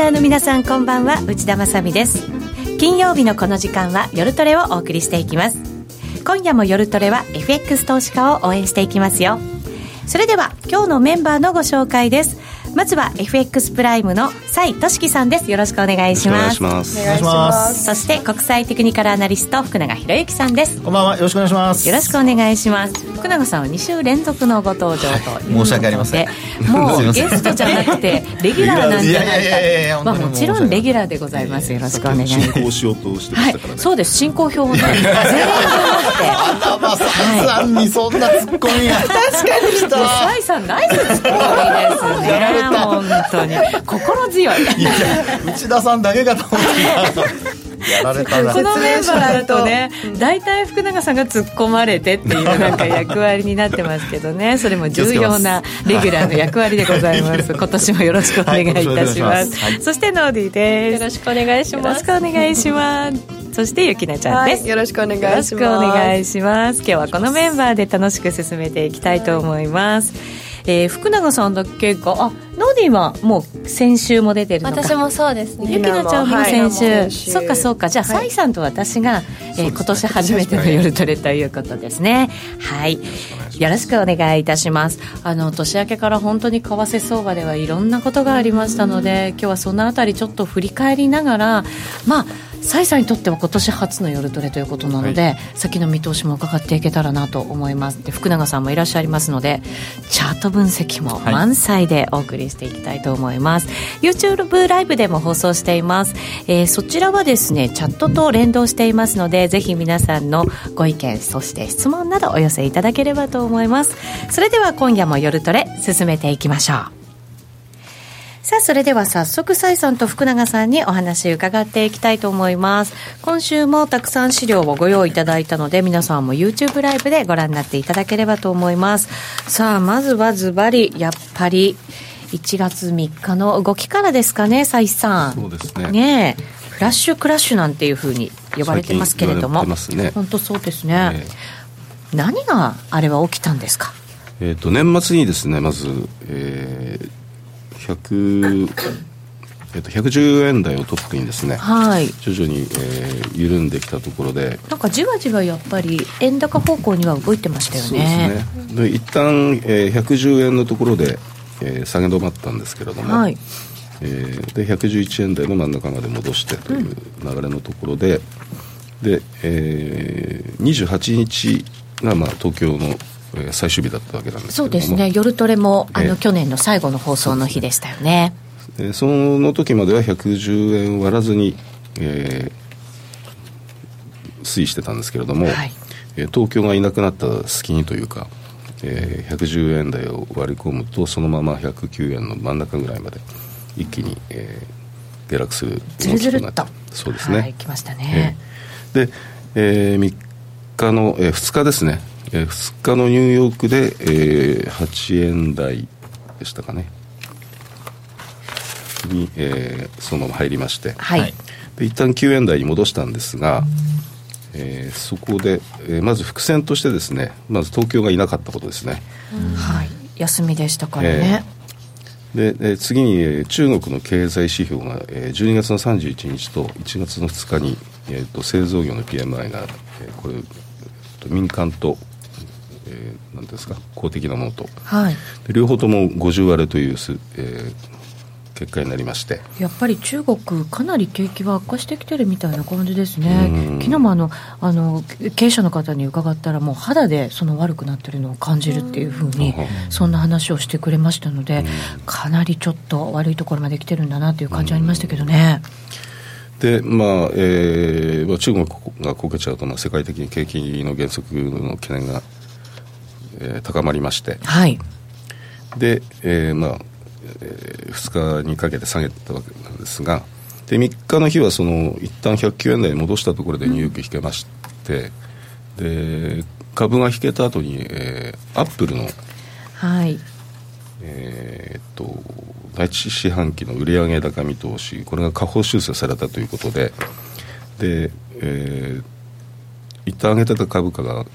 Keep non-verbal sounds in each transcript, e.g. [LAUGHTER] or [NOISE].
ナーの皆さんこんばんは。内田まさです。金曜日のこの時間は夜トレをお送りしていきます。今夜も夜トレは FX 投資家を応援していきますよ。それでは今日のメンバーのご紹介です。まずは FX プライムの蔡俊樹さんです。よろしくお願いします。お願いします。そして国際テクニカルアナリスト福永博之さんです。こんばんは。よろしくお願いします。よろしくお願いします。福永さんは2週連続のご登場ということで、申し訳ありません。もうゲストじゃなくて [LAUGHS] レギュラーなんじゃないか。まあもちろんレギュラーでございます。よろしくお願いします。進行しようとしてまはいしたからね、そうです。進行表をね。[LAUGHS] 全員で持って。頭さんにそんなツッコミが。確かにした。サイさんナイスツッコミですね本当に。心強い。いや内田さんだけかと思ってた。やられたな。このメンバーだとね大体福永さんが突っ込まれてっていうなんか役割になってますけどね。それも重要なレギュラーの役割でございます。今年もよろしくお願いいたします,、はいそしてノーディーです。よろしくお願いしよろします。くお願いします。そしてゆきなちゃんです、はい、よろしくお願いしよろます。しくお願いします。今日はこのメンバーで楽しく進めていきたいと思います、えー福永さんだけがあノーディーはもう先週も出てるのか。私もそうですね。ゆきなちゃんもはい先週、先週そっかそっか。じゃあ、はい。サイさんと私が、えー今年初めての夜トレということですね。はい。よろしくお願いいたします。あの年明けから本当に為替相場ではいろんなことがありましたので今日はそのあたりちょっと振り返りながらまあサイさんにとっては今年初の夜トレということなので、先の見通しも伺っていけたらなと思います。で福永さんもいらっしゃいますのでチャート分析も満載でお送りしていきたいと思います、YouTube ライブでも放送しています、えーそちらはですねチャットと連動していますのでぜひ皆さんのご意見そして質問などお寄せいただければと思います。それでは今夜も夜トレ進めていきましょうさあ、それでは早速、蔡さんと福永さんにお話伺っていきたいと思います。今週もたくさん資料をご用意いただいたので、皆さんも YouTube ライブでご覧になっていただければと思います。さあ、まずはズバリ、やっぱり、1月3日の動きからですかね、蔡さん。そうですねねえフラッシュクラッシュなんていうふうに呼ばれてますけれども。ね本当そうですね。え何があれは起きたんですか？えーと年末にですねまず、えー100えーと110円台をトップにですねはい。徐々に、えー緩んできたところでなんかじわじわやっぱり円高方向には動いてましたよそうね。ですねで一旦、えー110円のところで、えー下げ止まったんですけれども、はい。えーで111円台の真ん中まで戻してという流れのところで、で、えー28日が、まあ、東京の、えー最終日だったわけなんですそうですね。夜トレもあの、ええ去年の最後の放送の日でしたよね。えーその時までは110円割らずに、えー推移してたんですけれども、はいえー東京がいなくなった隙にというか、えー110円台を割り込むとそのまま109円の真ん中ぐらいまで一気に、えー下落するずるずるっと。そうですね、はい、来ましたね。ええで、え3日の、え2日ですね、え2日のニューヨークで、えー8円台でしたかねに、えーそのまま入りまして、はい。はいで一旦9円台に戻したんですが、えーそこで、えーまず伏線としてですねまず東京がいなかったことですねはい。休みでしたからね。で、えー次に、えー中国の経済指標が、えー12月の31日と1月の2日に、えー、と製造業の PMI が、えーこれ、えーと民間と、えーなんですか公的なものと。はい。で両方とも50割れというす、えー結果になりまして。やっぱり中国かなり景気は悪化してきてるみたいな感じですね。うん。昨日もあのあの経営者の方に伺ったらもう肌でその悪くなってるのを感じるっていうふうにうんそんな話をしてくれましたのでかなりちょっと悪いところまで来てるんだなという感じありましたけどね。で、まあえーまあ、中国がこけちゃうと、まあ、世界的に景気の減速の懸念が、えー高まりまして。はい。で、えーまあえ2日にかけて下げたわけなんですがで3日の日はその一旦109円台に戻したところでニューヨーク引けまして、で株が引けた後に、えーアップルの、はい。えーっと第一四半期の売上高見通しこれが下方修正されたということでで、えー一旦上げてた株価が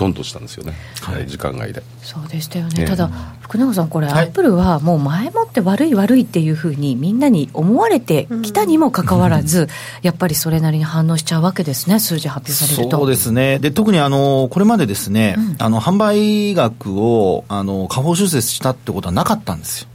ドンとしたんですよね、はい、時間外で。そうでしたよね、ただ福永さんこれ、はい、アップルはもう前もって悪い悪いっていうふうにみんなに思われてきたにもかかわらず、うん、やっぱりそれなりに反応しちゃうわけですね数字発表されると。そうですね。で特にあのこれまでですね、うん、あの販売額をあの下方修正したってことはなかったんですよ。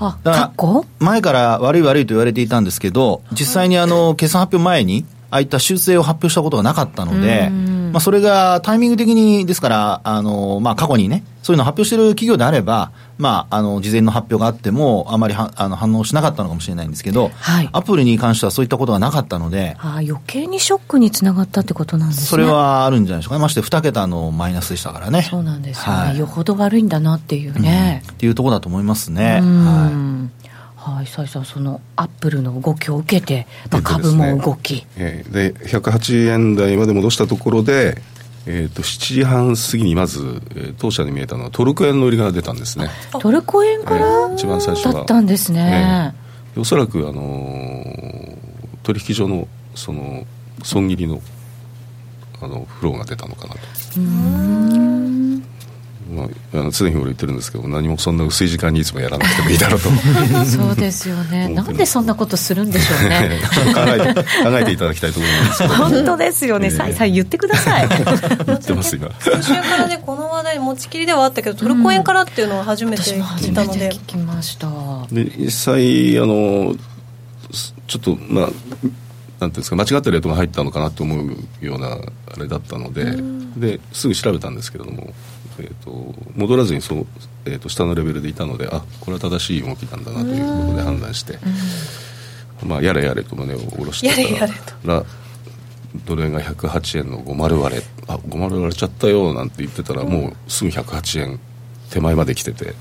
あ、前から悪い悪いと言われていたんですけど、実際にあの、決算発表前に、ああいった修正を発表したことがなかったので、まあ、それがタイミング的に、ですから、あの、まあ、過去にね、そういうのを発表している企業であれば、まあ、あの、事前の発表があっても、あまりはあの反応しなかったのかもしれないんですけど、はい、アプリに関してはそういったことがなかったので、あ余計にショックにつながったってことなんですね。それはあるんじゃないでしょうか。まして2桁のマイナスでしたからね。そうなんですよね。はい、よほど悪いんだなっていうね。うん、っていうところだと思いますね。はいはい、さん、そのアップルの動きを受けて、まあ、株も動き。で、ね、108円台まで戻したところで、えーと、7時半過ぎにまず、えー、当社に見えたのはトルコ円の売りが出たんですね。トルコ円から、えー、一番最初だったんですね、えー、おそらく、あのー、取引所のその損切りのあのフローが出たのかなと。うんまあ、あの常日頃言ってるんですけど何もそんな薄い時間にいつもやらなくてもいいだろうと。[LAUGHS] そうですよね。なんでそんなことするんでしょうね。考えて考えていただきたいと思います本当ですよね、さいさい言ってください。言ってます今。先週からねこの話題持ちきりではあったけどトルコ円からっていうのは初めて聞いたので、うん、聞きました。で実際あのちょっとまあなんていうんですか間違ったレートが入ったのかなと思うようなあれだったので、ですぐ調べたんですけれどもえーと、戻らずにそう、えーと、下のレベルでいたのであこれは正しい動きなんだなということで判断して、まあ、やれやれと胸を下ろしてたらドル円が108円の50割れあ50割れちゃったよなんて言ってたら、もうすぐ108円手前まで来てて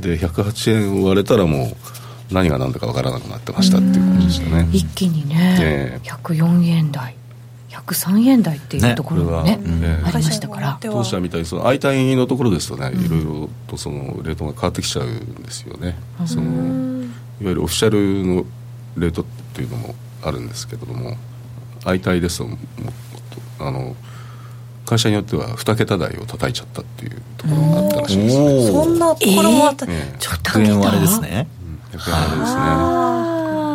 で108円割れたらもう何が何だか分からなくなってましたっていう感じでしたね。一気にね、ね104円台103円台っていうところがね、ねありましたから。当社みたいにその相対のところですとね、いろいろとそのレートが変わってきちゃうんですよね、そのいわゆるオフィシャルのレートっていうのもあるんですけれども相対ですともっとあの会社によっては2桁台を叩いちゃったっていうところがあったらしいですね。そんなところもあった、えー、ちょっと100円割れですね、うん、100円割れですね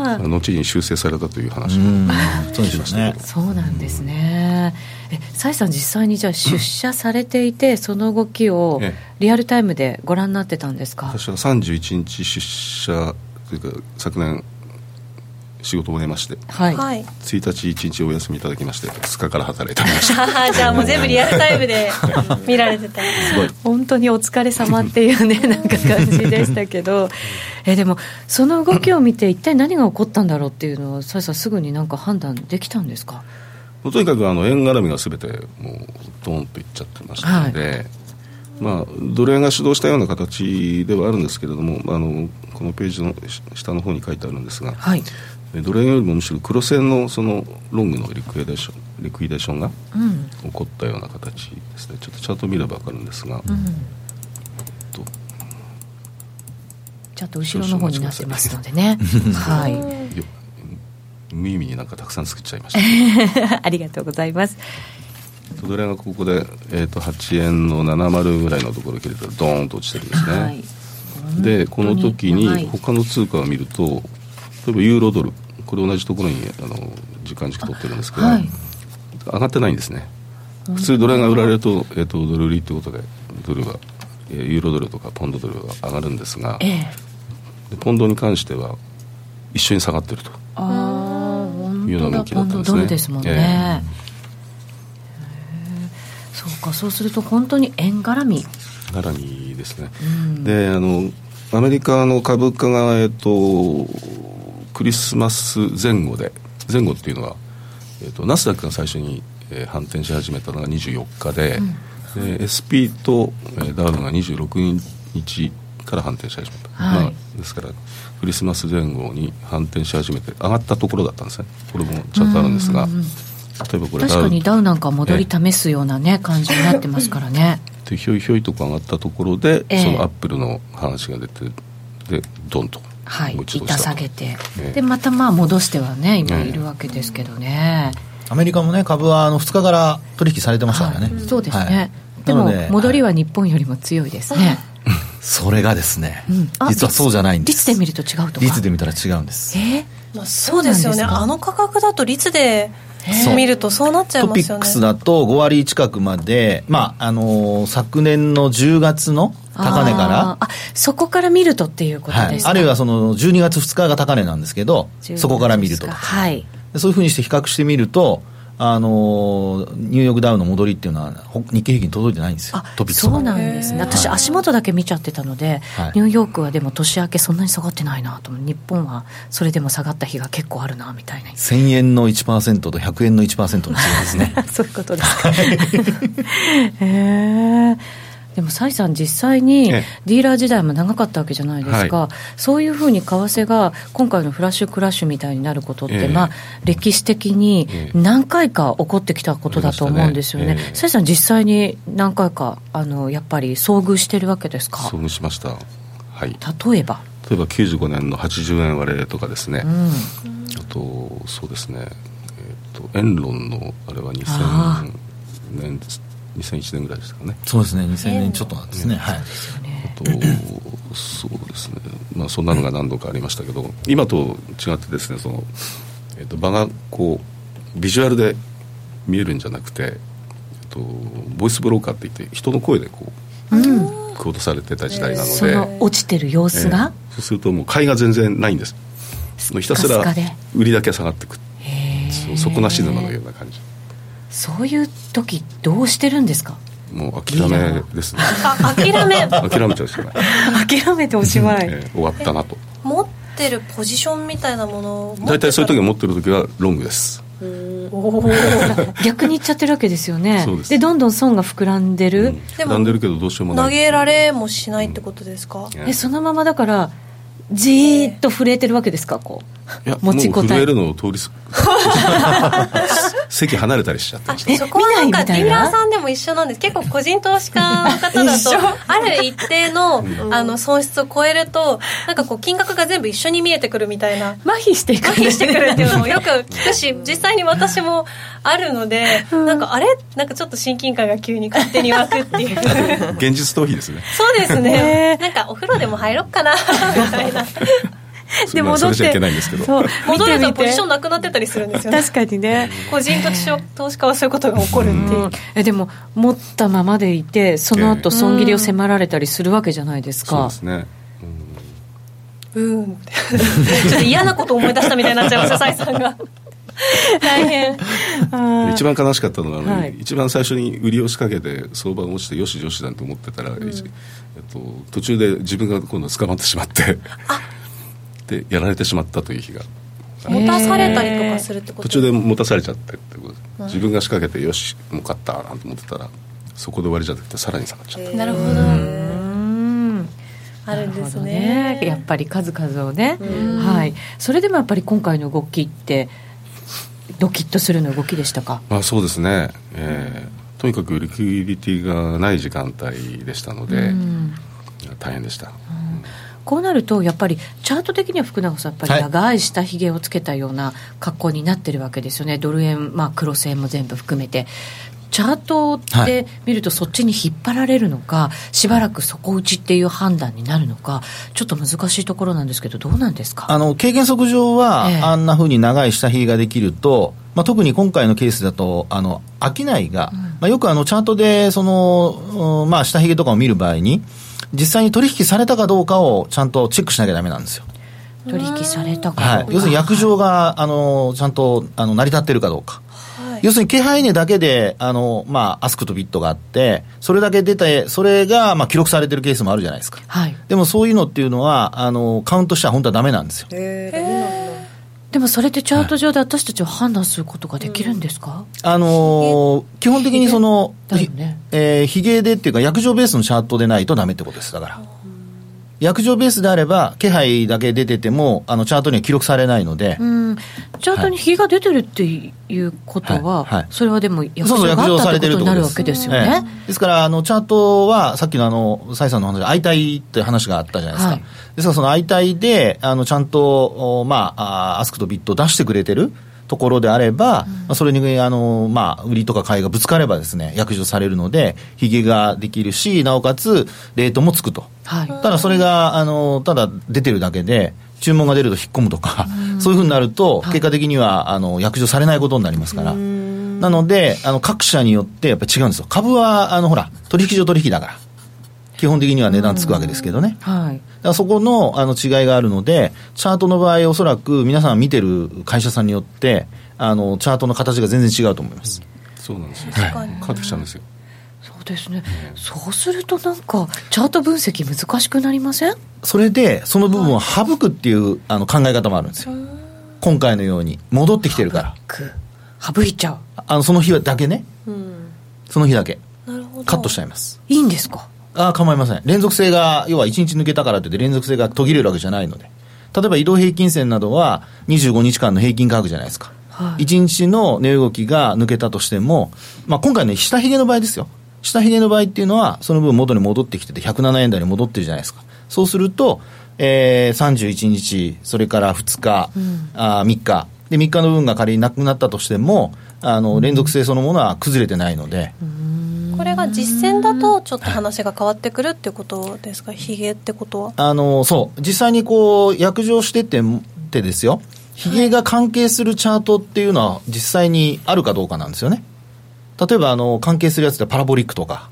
後に修正されたという話もそうですね。そうなんですね、え蔡さん実際にじゃあ出社されていて、その動きをリアルタイムでご覧になってたんですか？私は31日出社というか昨年仕事を終えまして、はい、1日1日お休みいただきまして2日から働いておりました。[LAUGHS] じゃあもう全部リアルタイムで見られてた。すごい。本当にお疲れ様っていうね [LAUGHS] なんか感じでしたけど。えでもその動きを見て一体何が起こったんだろうっていうのをささすぐになんか判断できたんですか？とにかくあの円絡みがすべてもうドーンといっちゃってましたので、はい。まあ、ドル円が主導したような形ではあるんですけれども、あのこのページの下の方に書いてあるんですが、はい、ドル円よりもむしろ黒線のそのロングのリクイデーションリクイデーションが起こったような形ですね、ちょっとチャート見れば分かるんですが、うん、と。ちょっと後ろの方になってますのでね。はい。無意味になんかたくさん作っちゃいました。[LAUGHS] ありがとうございます。ドル円がここで、えー、と8円の70ぐらいのところ切れたらドーンと落ちてるんですね、はい、でこの時に他の通貨を見ると例えばユーロドルこれ同じところにあの時間軸取ってるんですけど、はい、上がってないんですね。普通ドル円が売られると,、えーと、ドル売りということでドルが、えー、ユーロドルとかポンドドルが上がるんですが、えー、ポンドに関しては一緒に下がってると。いうような動きだったんですね。ですもんね、えー、そうか。そうすると本当に円絡み。絡みですね、うん、であのアメリカの株価が、えっと、クリスマス前後で前後っていうのは、えーと、ナスダックが最初に、えー、反転し始めたのが24日でうん、で SP と、えー、ダウが26日から反転し始めた、はい、まあ、ですからクリスマス前後に反転し始めて上がったところだったんですね。これもちゃんとあるんですが、例えばこれ確かにダウなんか戻り試すようなね、感じになってますからね。でひょいひょいとか上がったところで、えー、そのアップルの話が出てでドンとはい、板下げて、でまたまあ戻してはね今いるわけですけどね、アメリカもね、株はあの2日から取引されてましたからね。はい。そうですね、はい。でも戻りは日本よりも強いですね、それがですね、あ実はそうじゃないんです。率で見ると違うとか。率で見たら違うんです。え？ーまあ、そうですよね。あの価格だと率で見るとそうなっちゃいトますよね。ピックスだと5割近くまで、まああのー昨年の10月の高値から、あそこから見るとっていうことはい、ですか、あるいはその12月2日が高値なんですけど、そこから見ると。か、はい。でそういうふうにして比較してみると、あのーニューヨークダウの戻りっていうのは、ほ日経平均届いてないんですよ。そうなんですね。私足元だけ見ちゃってたので、はい。ニューヨークはでも年明けそんなに下がってないなと日本はそれでも下がった日が結構あるなみたいな。1000円の1%と100円の1%の違いですね。[LAUGHS] そういうことですか。へえでも崔さん実際にええ。ディーラー時代も長かったわけじゃないですか、はそういうふうに為替が今回のフラッシュクラッシュみたいになることって、ええ。まあ歴史的にええ。何回か起こってきたことだと思うんですよね。ありましたねえ。え崔、さん実際に何回かあのやっぱり遭遇してるわけですか？遭遇しました。はい。例えば？例えば95年の80円割れとかですね、うん。あとそうですね、えー、とエンロンのあれはあ2000年2001年ぐらいですかね。そうですね。2000年ちょっとなんですね、はい。あとそうですね。まあそんなのが何度かありましたけど今と違ってですねその、えー、と場がこうビジュアルで見えるんじゃなくて、えー、とボイスブローカーって言って人の声でこう、クオートされてた時代なので、その落ちてる様子が、えーそうするともう買いが全然ないんです。もうひたすら売りだけ下がってく。へーそう底なし沼のような感じそういう時どうしてるんですか？もう諦めですね。あ諦め。諦めちゃうしかない、諦めておしまい、えー終わったなと。持ってるポジションみたいなものを大体そういう時も持ってる時はロングです。[LAUGHS] 逆にいっちゃってるわけですよね。です。どんどん損が膨らんでる、でも膨らんでるけどどうしようもない。投げられもしないってことですか、うん。え。そのままだからじーっと震えてるわけですかこう持ちこたえ。震えるのを通りす [LAUGHS] 席離れたりしちゃって。ましたえそこはなんかディーラーさんでも一緒なんです。結構個人投資家の方だと [LAUGHS] ある一定のあの損失を超えるとなんかこう金額が全部一緒に見えてくるみたいな。麻痺していく麻痺してくるっていうのもよく聞くし実際に私もあるので、なんかあれ？なんかちょっと親近感が急に勝手に湧くっていう。現実逃避ですね。そうですへねーなんかお風呂でも入ろっかなみたいな [LAUGHS] で戻ってけないんですけど。戻るとポジションなくなってたりするんですよね。確かにね。個人投資家はそういうことが起こるってえでも持ったままでいてその後損切りを迫られたりするわけじゃないですか、そうですね、うん。ちょっと嫌なこと思い出したみたいになっちゃいました崔さんが。大変。一番悲しかったのは、あのはい。一番最初に売りを仕掛けて相場が落ちてよしよしなんて思ってたら、えっと、途中で自分が今度捕まってしまってでやられてしまったという日が。持たされたりとかするってこと？途中で持たされちゃってってことで自分が仕掛けてよしもう勝ったなんて思ってたらそこで終わりじゃなくてさらに下がっちゃった、なるほどうん。あるんですなるほどね。やっぱり数々をね、はい、それでもやっぱり今回の動きってドキッとするの動きでしたか？まあそうですね、えーとにかくリクイリティがない時間帯でしたので、うん。大変でした、こうなるとやっぱりチャート的には福永さんやっぱりはい長い下髭をつけたような格好になってるわけですよね。ドル円、まあ、黒線も全部含めて。チャートで見るとそっちに引っ張られるのか、しばらく底打ちっていう判断になるのかちょっと難しいところなんですけどどうなんですか？あの経験則上は、ええ。あんなふうに長い下髭ができると、まあ、特に今回のケースだと、あの商いが、まあ、よくあのチャートでその、うんまあ、下髭とかを見る場合に、実際に取引されたかどうかをちゃんとチェックしなきゃだめなんですよ。取引されたかはい、要するに約定ががあのちゃんとあの成り立ってるかどうか。はい要するに気配値だけで、あの、まあ、アスクとビットがあって、それだけ出て、それが、まあ、記録されてるケースもあるじゃないですか。はいでもそういうのっていうのは、あの、カウントしたら本当はダメなんですよ。でもそれってチャート上で私たちは判断することができるんですか、あのー基本的にその、だよね。ひえー、ヒゲでっていうか、約定ベースのチャートでないとダメってことです、だから。約定ベースであれば、気配だけ出てても、あの、チャートには記録されないので、うん、チャートに日が出てるっていうことは、はい。はい。それはでも約そうそう、束があったって約定されてることになるわけですよね。ええ。ですから、あの、チャートは、さっきのあの、蔡さんの話で、相対って話があったじゃないですか。はい。ですから、その相対で、あの、ちゃんと、おまあ、アスクとビットを出してくれてるところであれば、まあ、それにあの、まあ、売りとか買いがぶつかればですね、約定されるので、ひげができるし、なおかつ、レートもつくと。はいただそれが、あの、ただ出てるだけで、注文が出ると引っ込むとか、そういうふうになると、結果的には、あの、約定されないことになりますから。なので、あの、各社によってやっぱり違うんですよ。株は、あの、ほら、取引所取引だから。基本的には値段つくわけですけどね。はい。だからそこのあの違いがあるので、チャートの場合、おそらく皆さん見てる会社さんによって、あのチャートの形が全然違うと思います。そうなんですよ。確かに。変わってきちゃうんですよ。そうですね、そうするとなんかチャート分析難しくなりません？それで、その部分を省くっていうあの考え方もあるんですよ。今回のように、戻ってきてるから。く。省いちゃう。あのその日だけね、うん。その日だけ、なるほど。カットしちゃいます。いいんですか？ああ、構いません。連続性が、要は1日抜けたからといって連続性が途切れるわけじゃないので。例えば移動平均線などは25日間の平均価格じゃないですか。はい1日の値動きが抜けたとしても、まあ、今回ね、下髭の場合ですよ。下髭の場合っていうのは、その分元に戻ってきてて、107円台に戻ってるじゃないですか。そうすると、えー、31日、それから2日、あ3日、で、3日の分が仮になくなったとしても、あの、連続性そのものは崩れてないので、これが実践だとちょっと話が変わってくるっていうことですか？ヒゲってことは。あの、そう、実際にこう、約定してて、てですよ、ヒゲが関係するチャートっていうのは実際にあるかどうかなんですよね。例えば、あの、関係するやつでパラボリックとか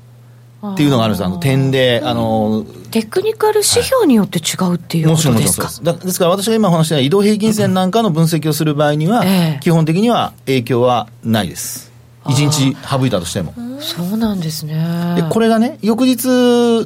っていうのがあるんです。あの、点で、あの、テクニカル指標によって違うっていうことですか？もちろんそうです。から私が今お話しした移動平均線なんかの分析をする場合には、ええ基本的には影響はないです。1日省いたとしても。そうなんですねで、これがね、翌日、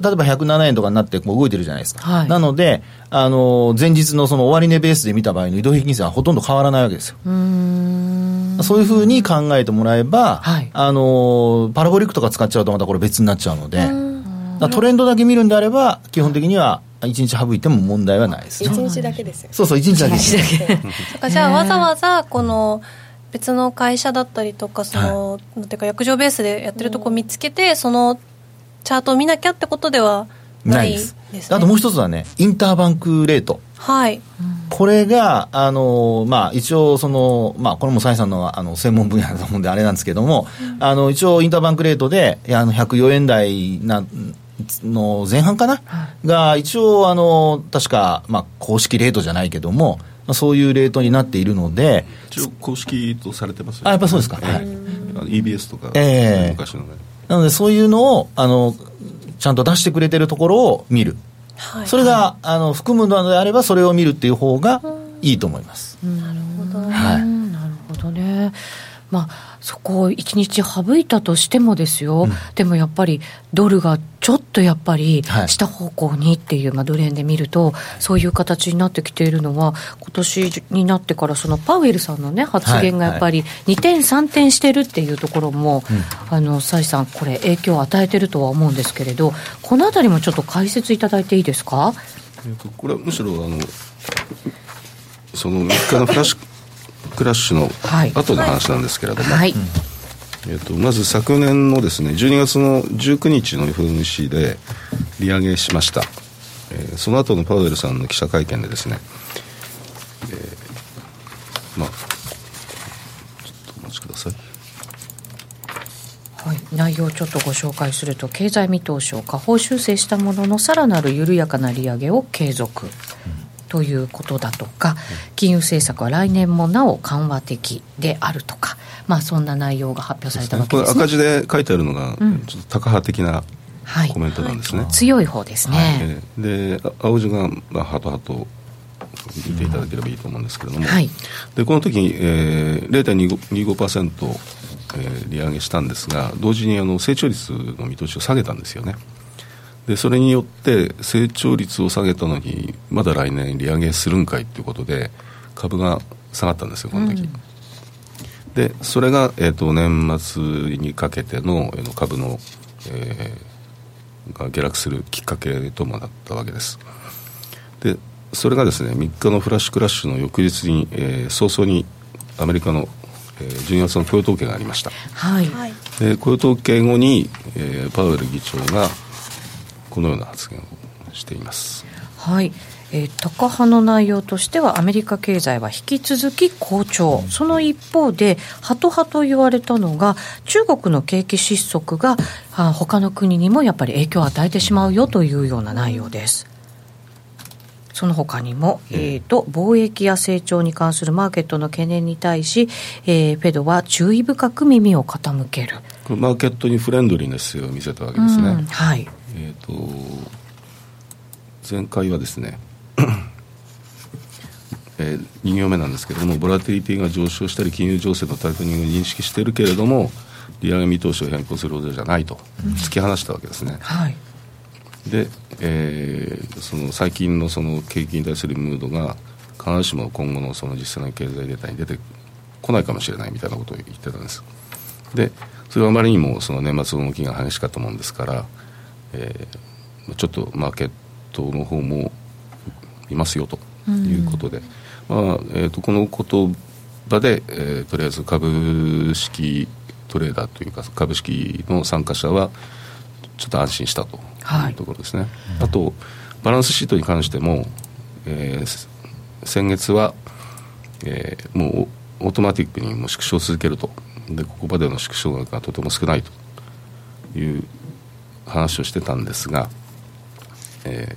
例えば107円とかになってこう動いてるじゃないですか。はいなので、あの、前日のその終値ベースで見た場合の移動平均線はほとんど変わらないわけですよ。うそういうふうに考えてもらえば、はいあの、パラボリックとか使っちゃうとまたこれ別になっちゃうので、トレンドだけ見るんであれば、基本的には1日省いても問題はないですね。一日だけですよそうそう、1日だけ。一日だけ。そっかじゃあわざわざこの別の会社だったりとかその、なんていうか約定ベースでやってるとこ見つけてそのチャートを見なきゃってことではなないいでですす。ね。あともう一つはね、インターバンクレート。はい。これが、あの、まあ、一応、その、まあ、これも蔡さんの、あの、専門分野だと思うんであれなんですけども、あの、一応、インターバンクレートで、いやあの、104円台な、の前半かな、が、一応、あの、確か、まあ、公式レートじゃないけども、まあそういうレートになっているので、一応公式とされてますよあやっぱそうですか。ええはい。あの EBS とか、ええ。昔のね。なので、そういうのを、あの、ちゃんと出してくれてるところを見る。はい。それが、あの、含むのであれば、それを見るっていう方がいいと思います。はい。うんなるほどね。まあ、そこを一日省いたとしてもですよ、でもやっぱりドルがちょっとやっぱりはい。下方向にっていう、まあ、ドル円で見ると、そういう形になってきているのは、今年になってから、そのパウエルさんのね、発言がやっぱり2点、3点してるっていうところも、あの蔡さん、これ、影響を与えてるとは思うんですけれど、このあたりもちょっと解説いただいていいですか？えっとこれはむしろあのその3日のフラッシュクラッシュのはい。後の話なんですけれども、はい、えっとまず昨年のですね12月の19日の FOMC で利上げしました、えーその後のパウエルさんの記者会見でですね、えーまあちょっとお待ちください。はい、内容をちょっとご紹介すると経済見通しを下方修正したもののさらなる緩やかな利上げを継続、ということだとか金融政策は来年もなお緩和的であるとか、まあ、そんな内容が発表されたわけこれですね。赤字で書いてあるのが、ん。ちょっとタカ派的なはい。コメントなんですね、強い方ですね、えーであ青字が、まあ、ハトハト見ていただければいいと思うんですけれども、はい。でこの時に、えー、0.25%、えー利上げしたんですが同時にあの成長率の見通しを下げたんですよねでそれによって成長率を下げたのにまだ来年利上げするんかいということで株が下がったんですよこの時、でそれが、えー、と年末にかけてのえーの株の、えーが下落するきっかけともなったわけです。でそれがですね3日のフラッシュクラッシュの翌日に、えー早々にアメリカの、えー12月の雇用統計がありました。はい。はい。で雇用統計後に、えーパウエル議長がこのような発言をしています。はい。えー、高派の内容としてはアメリカ経済は引き続き好調、うん、その一方でハト派と言われたのが中国の景気失速があ他の国にもやっぱり影響を与えてしまうよというような内容です。その他にも、えーと、貿易や成長に関するマーケットの懸念に対し、えー、フェドは注意深く耳を傾ける。マーケットにフレンドリーネスを見せたわけですね。はい、えーと、前回はですね [COUGHS] えー、2行目なんですけれども、ボラティリティが上昇したり、金融情勢のタイトニングを認識しているけれども、利上げ見通しを変更するほどじゃないと、突き放したわけですね。はい。で、えー、その最近のその景気に対するムードが必ずしも今後のその実際の経済データに出てこないかもしれないみたいなことを言ってたんです。でそれはあまりにもその年末の動きが激しかったもんですから、えー、ちょっとマーケットの方も見ますよということで、うん、まあえーと、この言葉で、えー、とりあえず株式トレーダーというか株式の参加者はちょっと安心したというところですね、はい、あとバランスシートに関しても、えー、先月は、えー、もうオートマティックにも縮小を続けると。でここまでの縮小額がとても少ないという話をしてたんですが、え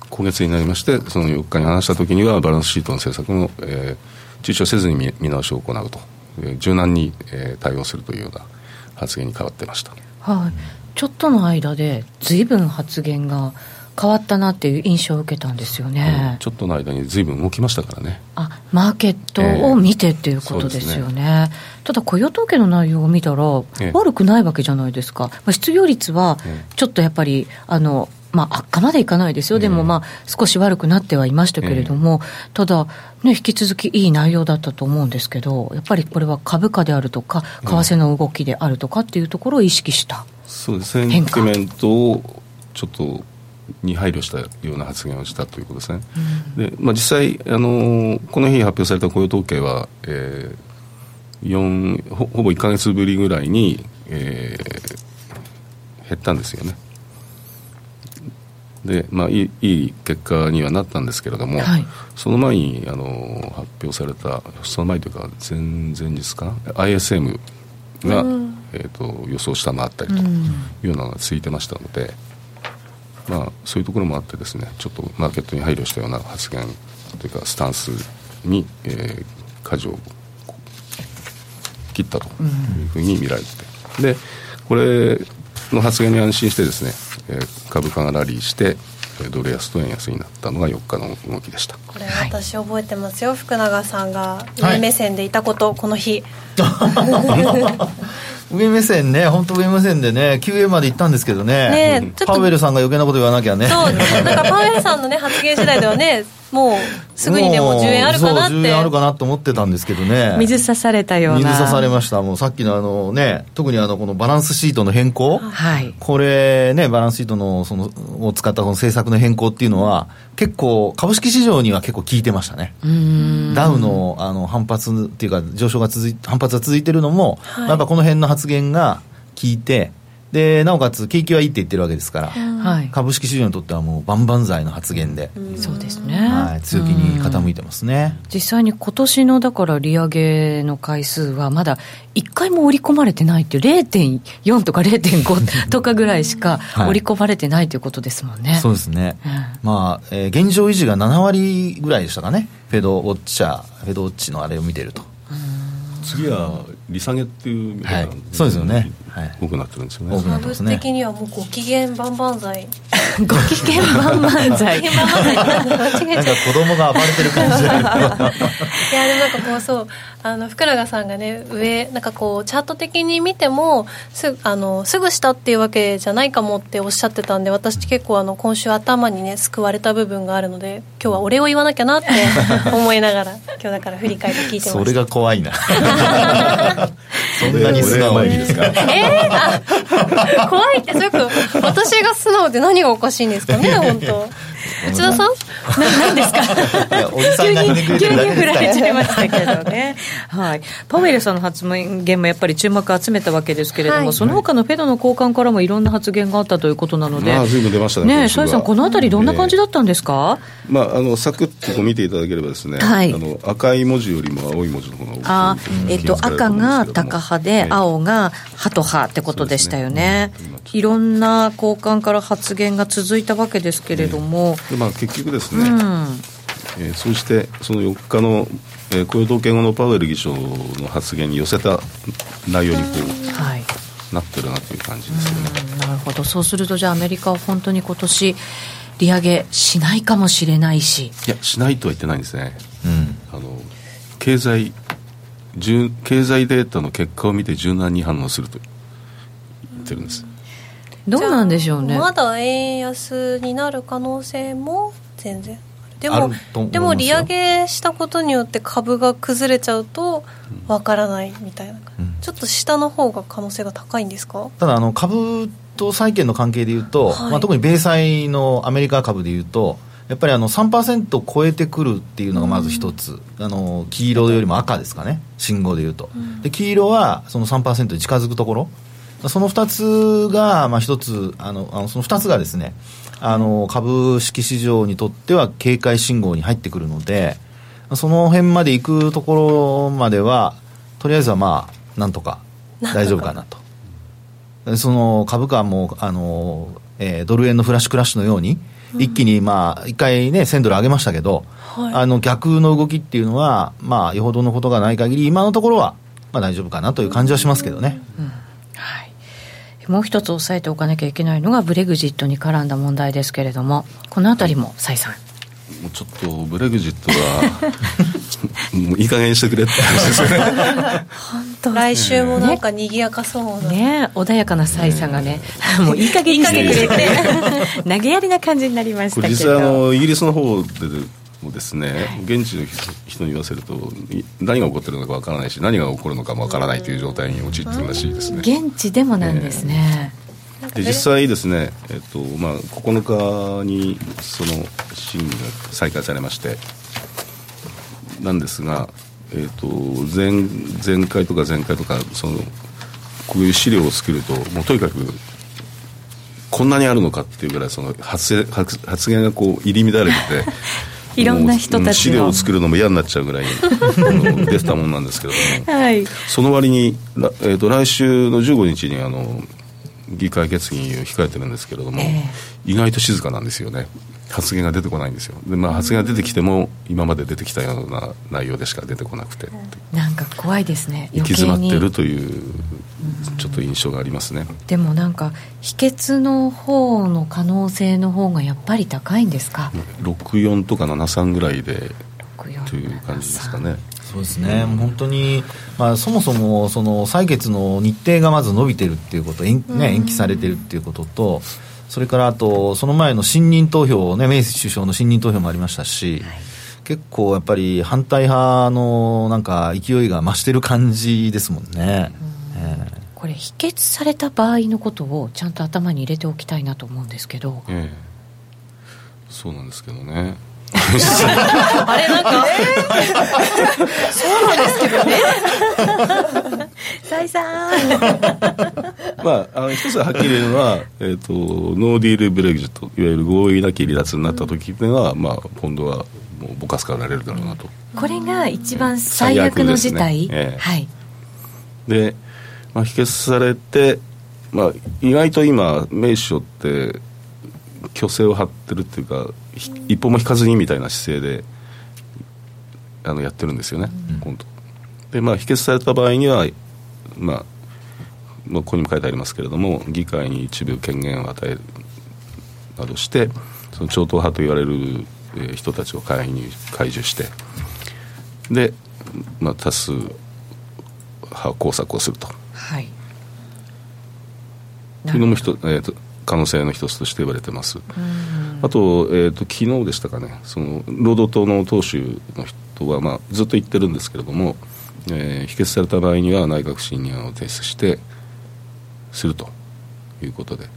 ー、今月になりましてその4日に話した時にはバランスシートの政策も、えー、躊躇せずに見見直しを行うと、えー、柔軟に、えー、対応するというような発言に変わってました。はい、ちょっとの間でずいぶん発言が変わったなっていう印象を受けたんですよね、うん、ちょっとの間に随分動きましたからね。あマーケットを見てっていうことですよね。えーね、ただ雇用統計の内容を見たら、悪くないわけじゃないですか、まあ、失業率はちょっとやっぱりあのまあ、悪化までいかないですよ、でもまあ少し悪くなってはいましたけれども、ただ、ね、引き続きいい内容だったと思うんですけど、やっぱりこれは株価であるとか、為替の動きであるとかっていうところを意識した、そうですね、センティメントをちょっとに配慮したような発言をしたということですね。うん、でまあ、実際あの、この日発表された雇用統計は、えー、ほほぼ1か月ぶりぐらいに、えー、減ったんですよね。で、まあ、いいいい結果にはなったんですけれども、はい、その前にあの発表されたその前というか前々日か？な ISM が、うん、えーと、予想下回ったりというのが続いてましたので、うん、まあ、そういうところもあってですねちょっとマーケットに配慮したような発言というかスタンスに、えー、舵を切ったというふうに見られてて、でこれの発言に安心してですねえー、株価がラリーしてドル安と円安になったのが4日の動きでした。これ私覚えてますよ、はい、福永さんが上目線でいたこと、はい、この日 [LAUGHS] 上目線ね本当上目線でね QA まで行ったんですけどね。ねパウエルさんが余計なこと言わなきゃね。そうなんかパウエルさんのね発言次第ではねもうすぐにでも10円あるかなって。10円あるかなと思ってたんですけどね。水刺されたような。水刺されました。もうさっきのあのね特にあのこのバランスシートの変更、はい、これねバランスシートのそのを使ったこの政策の変更っていうのは結構株式市場には結構効いてましたね。ダウのあの反発っていうか上昇が続い反発が続いてるのも、はい、やっぱこの辺の発言が効いてでなおかつ景気はいいって言ってるわけですから、はい、株式市場にとってはもう万々歳の発言で、そうですね、はい、強気に傾いてますね。実際に今年のだから利上げの回数はまだ1回も織り込まれてないっていう0.4とか0.5とかぐらいしか織り込まれてないということですもんね、はい、そうですね、うん、まあ、えー、現状維持が7割ぐらいでしたかね。フェドウォッチャーフェドウォッチのあれを見てると。次は利下げっていうみたいな、はい、そうですよね、はい、多くなってるんですよね。多くなってますね。的にはもう [LAUGHS] ご機嫌万々歳。ご機嫌万々歳。[LAUGHS] なんか子供が暴れてる感じ [LAUGHS] いやでもなんかこうそうあの福永さんがね上なんかこうチャート的に見てもすあのすぐ下っていうわけじゃないかもっておっしゃってたんで私結構あの今週頭にね救われた部分があるので今日はお礼を言わなきゃなって思いながら今日だから振り返って聞いてました。それが怖いなそんなに素直に。ですか？えー、怖いってそういうこと私が素直で何がおかしいんですかね本当。内田さん？何ですか？[LAUGHS] おじさんがひねくれて急るだけに振られちゃいましたけどね、はい、パウエルさんの発言もやっぱり注目を集めたわけですけれども、はい。その他のフェドの高官からもいろんな発言があったということなので、まあ随分出ましたねねえ、今週は。崔さん、このあたり、どんな感じだったんですか、まあ、あのサクッと見ていただければですね、はい。あの赤い文字よりも青い文字の方があえっと、赤がタカ派で、ええ青がハト派ってことでしたよね。ね。うん。いろんな高官から発言が続いたわけですけれども、でまあ、結局ですね、うん、えーそうしてその4日の、えー雇用統計後のパウエル議長の発言に寄せた内容にこうはい。なってるなという感じですよね。うんなるほど。そうするとじゃあアメリカは本当に今年利上げしないかもしれないし。いやしないとは言ってないんですね。うん。あの経済柔経済データの結果を見て柔軟に反応すると言ってるんです。どうなんでしょうね。まだ円安になる可能性も全然。でもでも利上げしたことによって株が崩れちゃうとわからないみたいな、うん。ちょっと下の方が可能性が高いんですか？ただあの株と債券の関係でいうと、はい。まあ、特に米債のアメリカ株でいうとやっぱりあの3%超えてくるっていうのがまず一つ、あの黄色よりも赤ですかね。信号でいうと、で黄色はその3%に近づくところその2つが、まあ、1つあのあのその2つがですねあの株式市場にとっては警戒信号に入ってくるのでその辺まで行くところまではとりあえずはまあなんとか大丈夫かなと。でその株価もあの、えードル円のフラッシュクラッシュのように、一気に、まあ、一回ね、1000ドル上げましたけど、はい。あの逆の動きっていうのは、まあ、よほどのことがない限り、今のところは、まあ、大丈夫かなという感じはしますけどね。はいもう一つ押さえておかなきゃいけないのがブレグジットに絡んだ問題ですけれどもこのあたりも崔さん。もうちょっとブレグジットはもういい加減にしてくれって話ですよね。来週もなんか賑やかそうな、ね。穏やかな崔さんがね、もういい加減にしてくれて。投げやりな感じになりましたけど。これ実際あのイギリスの方でもですね現地の人に言わせるとい何が起こってるのかわからないし何が起こるのかもわからないという状態に陥ってるらしいですね。現地でもなんですね、で実際ですね、えっとまあ、9日にその審議が再開されましてなんですが、えっと前前回とか前回とかそのこういう資料を作るともうとにかくこんなにあるのかっていうぐらいその発言発発言がこう入り乱れてて [LAUGHS] いろんな人たち資料を作るのも嫌になっちゃうぐらい出てたもんなんですけれども。はい。その割に、らえー、と来週の15日にあの議会決議を控えてるんですけれども、え意外と静かなんですよね。発言が出てこないんですよ。で、まあ、発言が出てきても今まで出てきたような内容でしか出てこなくて、なんか怖いですね。行き詰まってるというちょっと印象がありますね。でもなんか秘訣の方の可能性の方がやっぱり高いんですか？64とか73ぐらいで64という感じですかね。そうですね、もう本当に、まあ、そもそもその採決の日程がまず伸びてるっていうこと、延,、ね、延期されてるっていうことと、それからあと、その前の信任投票、ね、メイ首相の信任投票もありましたし、結構やっぱり反対派のなんか勢いが増してる感じですもんね。ええこれ否決された場合のことをちゃんと頭に入れておきたいなと思うんですけど。ええ。そうなんですけどね。[LAUGHS] あれなんか。そうなんですけどね。崔さんまあ、あの一つははっきり言えるのは、えー、とノーディール・ブレグジットいわゆる合意なき離脱になった時っていうのは、まあ、ポンドはもうぼかすかられるだろうなと、これが一番最悪の事態、ねええ。はい。で、まあ、否決されて、まあ、意外と今メイ首相って虚勢を張ってるっていうかひ一歩も引かずにみたいな姿勢であのやってるんですよね、今度でまあ否決された場合にはまあまあここにも書いてありますけれども議会に一部権限を与えるなどしてその超党派と言われる、えー人たちを介入解除してで、まあ、多数派工作をするとはいいうのもえーと可能性の一つとして言われてます。あと,、えー、と昨日でしたかね。その労働党の党首の人は、まあ、ずっと言ってるんですけれども、えー否決された場合には内閣不信任案を提出してするということで。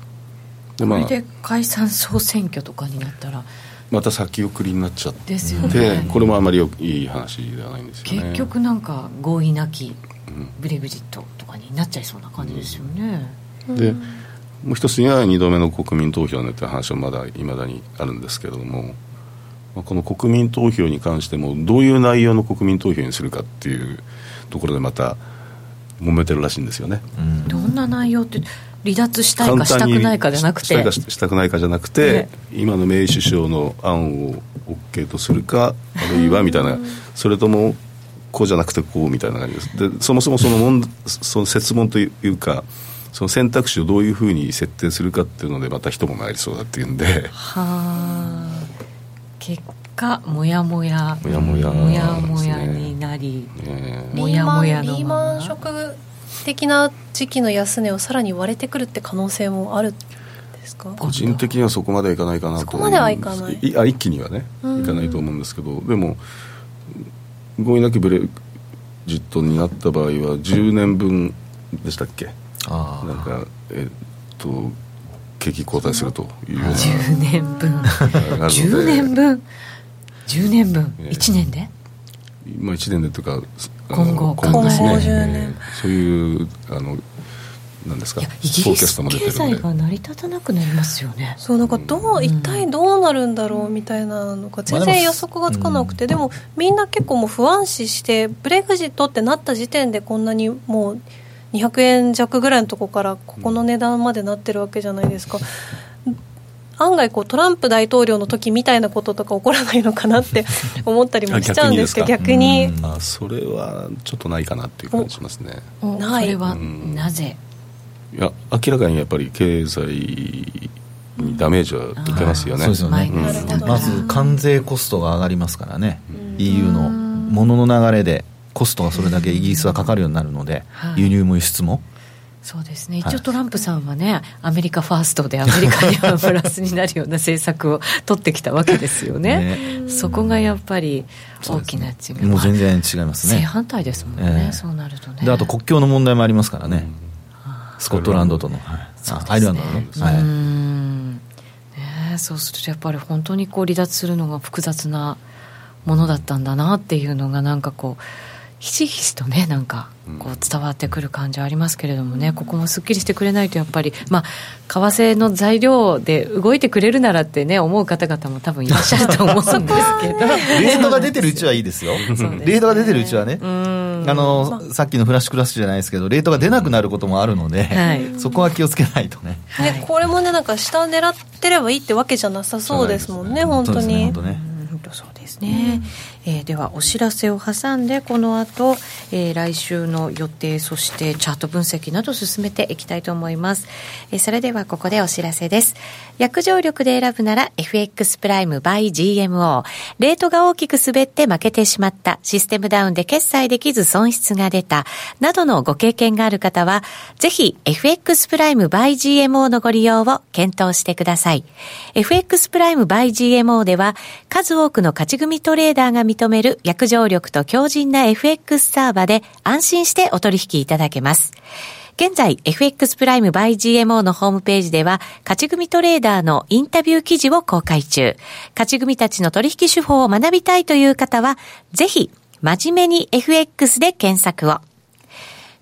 で、これで解散総選挙とかになったらまた先送りになっちゃってですよね。でこれもあまりよいい話ではないんですよね。結局なんか合意なきブレグジットとかになっちゃいそうな感じですよね、でもう一つには2度目の国民投票ねという話はまだいまだにあるんですけれども、まあ、この国民投票に関してもどういう内容の国民投票にするかっていうところでまた揉めてるらしいんですよね。どんな内容って離脱したいかしたくないかじゃなくしたいてかしたくないかじゃなくて、今の名首相の案を OK とするかあるいはみたいなそれともこうじゃなくてこうみたいな感じです。でそもそもその問その設問というかその選択肢をどういうふうに設定するかっていうのでまた一も回りそうだっていうんで。はあ。結果もやもや。もやもやもやもやになり、え。もやもやのリーマンショック的な時期の安値をさらに割れてくるって可能性もあるんですか？個人的にはそこまではいかないかなとそこまではいかない。いあ一気にはねいかないと思うんですけど。でも合意なきブレジットになった場合は10年分でしたっけ？あなんかえっと景気後退するという。ような10年分。があるので。10年分？10年分？ええ1年で？まあ1年でというかあ今後の今後ですね。10年えーそういうあのなんですか？いやイギリス経済が成り立たなくなりますよね。そうなんかどう一体どうなるんだろうみたいなのが全然予測がつかなくて、でもみんな結構もう不安視してブレグジットってなった時点でこんなにもう200円弱ぐらいのとこからここの値段までなってるわけじゃないですか。案外こうトランプ大統領の時みたいなこととか起こらないのかなって思ったりもしちゃうんですけどあ逆逆に。うん。あそれはちょっとないかなっていう感じしますね。おないそれはうんなぜ？いや明らかにやっぱり経済にダメージは受けますよね、そうですよね。マイナスだからまず関税コストが上がりますからね。EU のものの流れでコストがそれだけイギリスはかかるようになるのではい。輸入も輸出も。そうですね。はい。一応トランプさんはねアメリカファーストでアメリカにはプラスになるような政策を取ってきたわけですよね。[LAUGHS] そこがやっぱり大きな違い。もう全然違いますね。正反対ですもんね、ええ。そうなるとね。であと国境の問題もありますからね、スコットランドとの、はい。あアイルランドのね、はうい。んねえそうするとやっぱり本当にこう離脱するのが複雑なものだったんだなっていうのがなんかこうひしひしとねなんかこう伝わってくる感じはありますけれどもね、ここもすっきりしてくれないとやっぱりまあ為替の材料で動いてくれるならってね思う方々も多分いらっしゃると思うんですけど。[LAUGHS] レートが出てるうちはいいですよ。ね。レートが出てるうちはねうん。あの、さっきのフラッシュクラッシュじゃないですけどレートが出なくなることもあるので、はい。そこは気をつけないとね。はい。ね、これもねなんか下狙ってればいいってわけじゃなさそうですもんね本当に。本当ね本当そうですね、えーではお知らせを挟んでこの後、えー来週の予定そしてチャート分析など進めていきたいと思います、えーそれではここでお知らせです。約定力で選ぶなら FX プライム by GMO レートが大きく滑って負けてしまった。システムダウンで決済できず損失が出た。などのご経験がある方はぜひ FX プライム by GMO のご利用を検討してください。FX プライム by GMO では数多くの勝ち組トレーダーが認める約定力と強靭な FX サーバで安心してお取引いただけます。現在、FX プライム by GMO のホームページでは、勝ち組トレーダーのインタビュー記事を公開中。勝ち組たちの取引手法を学びたいという方は、ぜひ、真面目に FX で検索を。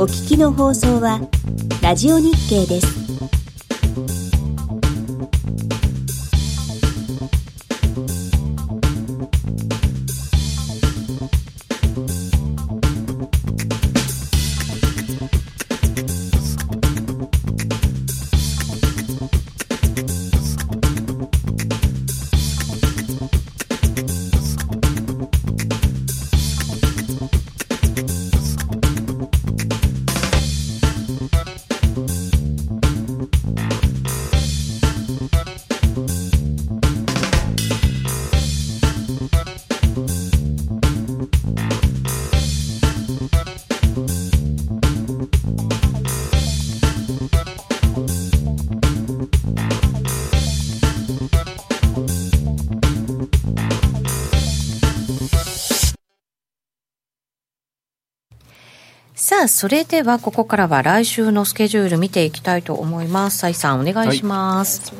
お聞きの放送はラジオ日経です。さあ、それではここからは来週のスケジュール見ていきたいと思います。蔡さん、お願いします。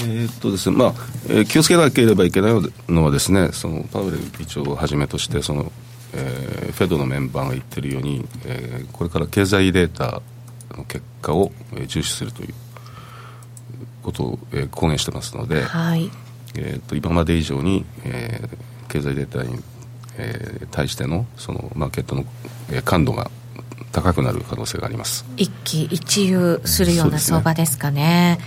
えーっとですねまあえー気をつけなければいけないのはですねそのパウエル議長をはじめとしてその、えーフェドのメンバーが言ってるように、えーこれから経済データの結果を、えー重視するということを、えー公言してますので、はい。えー、と今まで以上に、えー経済データに、えー対してのそのマーケットの、えー感度が高くなる可能性があります。一喜一憂するような相場ですかね。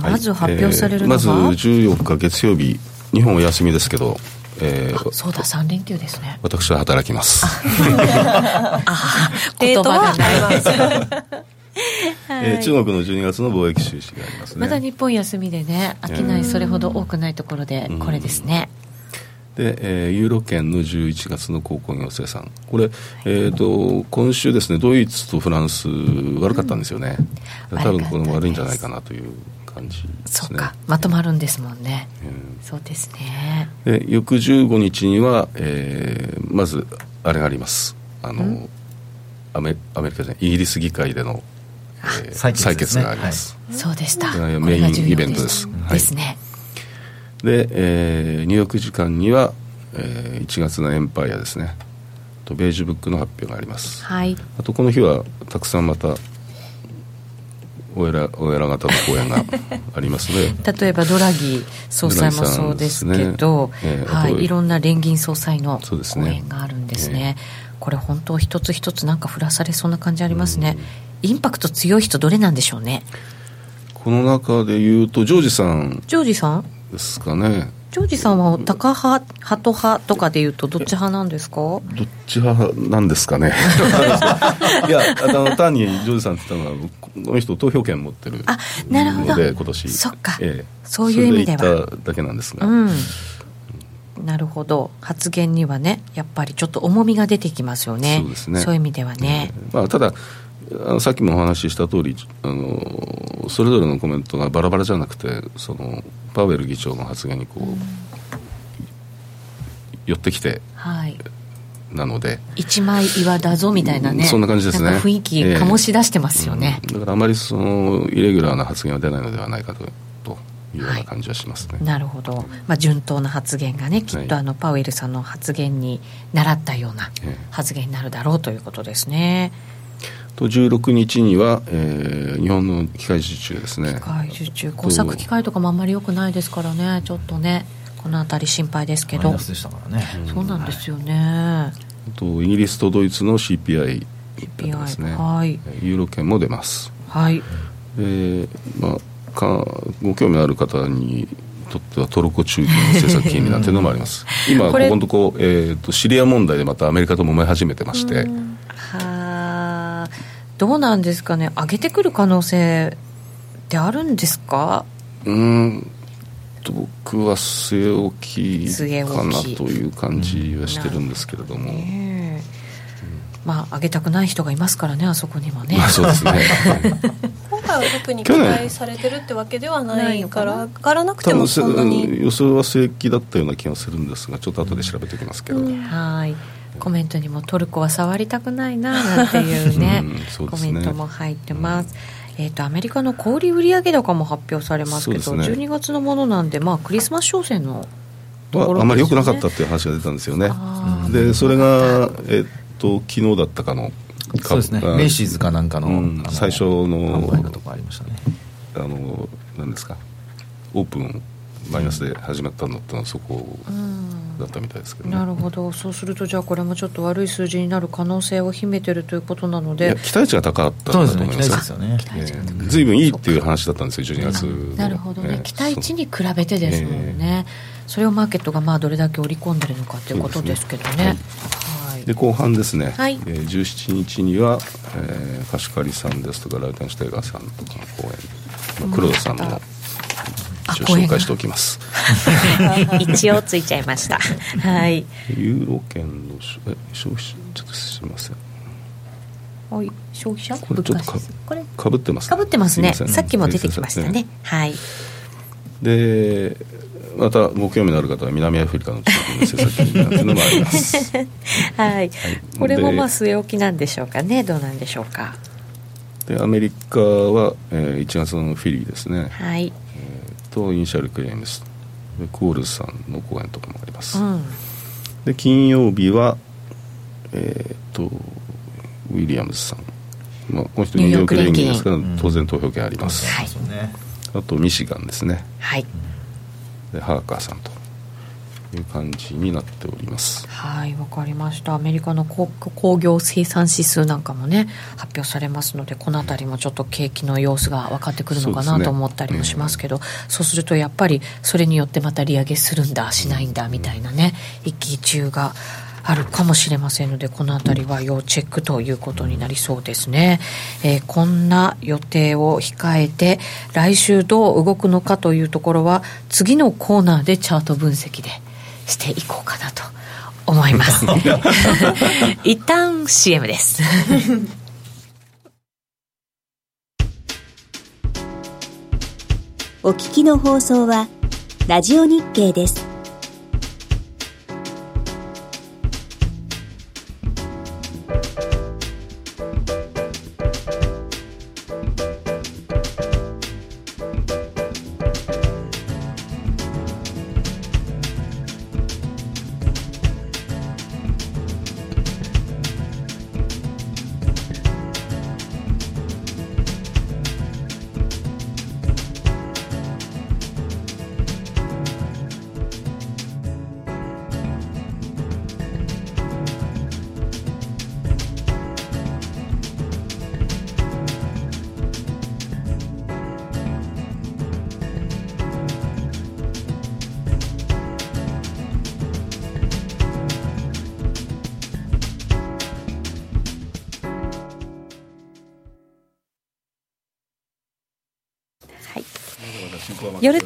まず発表されるのが、はいえーまず14日月曜日日本お休みですけど、えーそうだ、3連休ですね。私は働きます、[LAUGHS] 言葉がないはありますえー中国の12月の貿易収支がありますねまだ日本休みでね、商いそれほど多くないところで、これですね。で、えーユーロ圏の11月の鉱工業生産これ、えー、と今週ですねドイツとフランス悪かったんですよね、うん。多分この悪いんじゃないかなという感じですね。そうか、まとまるんですもんね。うんそうですね。で翌15日には、えーまずあれがあります。あのアメアメリカじゃないイギリス議会での、えー採決ね。採決があります、そうでした。メインイベントです。はい。ですね。で、えーニューヨーク時間には、えー1月のエンパイアですね。とベージュブックの発表があります。はい。あとこの日はたくさんまたお偉お偉方の講演が [LAUGHS] ありますので。例えばドラギ総裁もそうですけど、ね。ええはい、いろんな連銀総裁の講演があるんですね。これ本当一つ一つなんか振らされそうな感じありますね。インパクト強い人どれなんでしょうね。この中で言うとジョージさん。ジョージさん？ですかね。ジョージさんはタカ派ハト派とかでいうとどっち派なんですか？どっち派なんですかね。[LAUGHS] いやあの単にジョージさんって言ったのはこの人投票権持ってるあなるほど。今年。そっか。ええ。そういう意味では。それ言っただけなんですが、うん。なるほど。発言にはねやっぱりちょっと重みが出てきますよね。そうですね。いう意味ではね、まあ、ただあのさっきもお話しした通りあのそれぞれのコメントがバラバラじゃなくてそのパウエル議長の発言にこう、寄ってきてはい。なので。一枚岩だぞみたいなね。そんな感じですね。雰囲気醸し出してますよね、うん。だからあまりそのイレギュラーな発言は出ないのではないかとというような感じはしますね、なるほど、まあ、順当な発言がねきっとあのパウエルさんの発言に習ったようなええ。発言になるだろうということですねと16日には、えー日本の機械受注ですね。機械受注。工作機械とかもあんまり良くないですからね。ちょっとねこの辺り心配ですけど。マイナスでしたからね、そうなんですよね、あとイギリスとドイツの CPI ですね。CPI はい。ユーロ圏も出ます。はい。でまあかご興味ある方にとってはトルコ中期の政策金利なんていうのもあります。[LAUGHS] 今ここのとこ、えー、とシリア問題でまたアメリカと揉め始めてまして、はあどうなんですかね上げてくる可能性ってあるんですか？うーんと僕は据え置きかなきという感じはしてるんですけれども、まあ上げたくない人がいますからねあそこにはね。まあそうですね。[LAUGHS] 今回は特に期待されてるってわけではないから上がらなくても多分そんなに予想は正規だったような気がするんですがちょっと後で調べておきますけど、はいコメントにもトルコは触りたくないななんていうねうんそうでコメントも入ってます、えー、とアメリカの小売売上高も発表されますけどね。12月のものなんで、まあ、クリスマス商戦のところね。はあまり良くなかったっていう話が出たんですよね。でそれが、えっと昨日だったかのそうですね。あメイシーズかなんかの,、うんあの最初の販売のとこありましたね。あの何ですか？オープンマイナスで始まったのってのはそこだったみたいですけどね、なるほど。そうするとじゃあこれもちょっと悪い数字になる可能性を秘めてるということなので。期待値が高かったんそうですね期だと思いますですよね。ええ随分いいっていう話だったんですよ12月のなるほどね、ええ期待値に比べてですもんね、それをマーケットがまあどれだけ織り込んでるのかということですけどね。はい。で後半ですね、はい。えー17日には、えー、貸し借りさんですとかライテンシュテイガーさんとかの講演、まあ、黒田さんの一応紹介しておきます。[LAUGHS] 一応ついちゃいました。はい。ユーロ圏の消費者ちょっとすみません。はい。消費者？これちょっとかかぶってますかぶってますね。さっきも出てきましたね。はい。でまたご興味のある方は南アフリカの政策なんていうのもあります。[LAUGHS] はい、これもまあで据え置きなんでしょうかね。どうなんでしょうか。でアメリカは、えー1月のフィリーですね、はい、と initial claims でコールズさんの講演とかもあります、うん、で金曜日はえーっとウィリアムズさん、まあ、この人ニューヨーク連銀ですから当然投票権あります、はい。そうね。あとミシガンですね。はい。でハーカーさんという感じになっておりますはい、わかりました。アメリカの工工業生産指数なんかもね、発表されますので、このあたりもちょっと景気の様子が分かってくるのかそうですねなと思ったりもしますけど、そうするとやっぱりそれによってまた利上げするんだ、しないんだみたいなね、一喜一憂があるかもしれませんので、このあたりは要チェックということになりそうですね。えーこんな予定を控えて、来週どう動くのかというところは、次のコーナーでチャート分析でしていこうかなと思います。[LAUGHS] 一旦 CM です。[LAUGHS] お聞きの放送はラジオ日経です。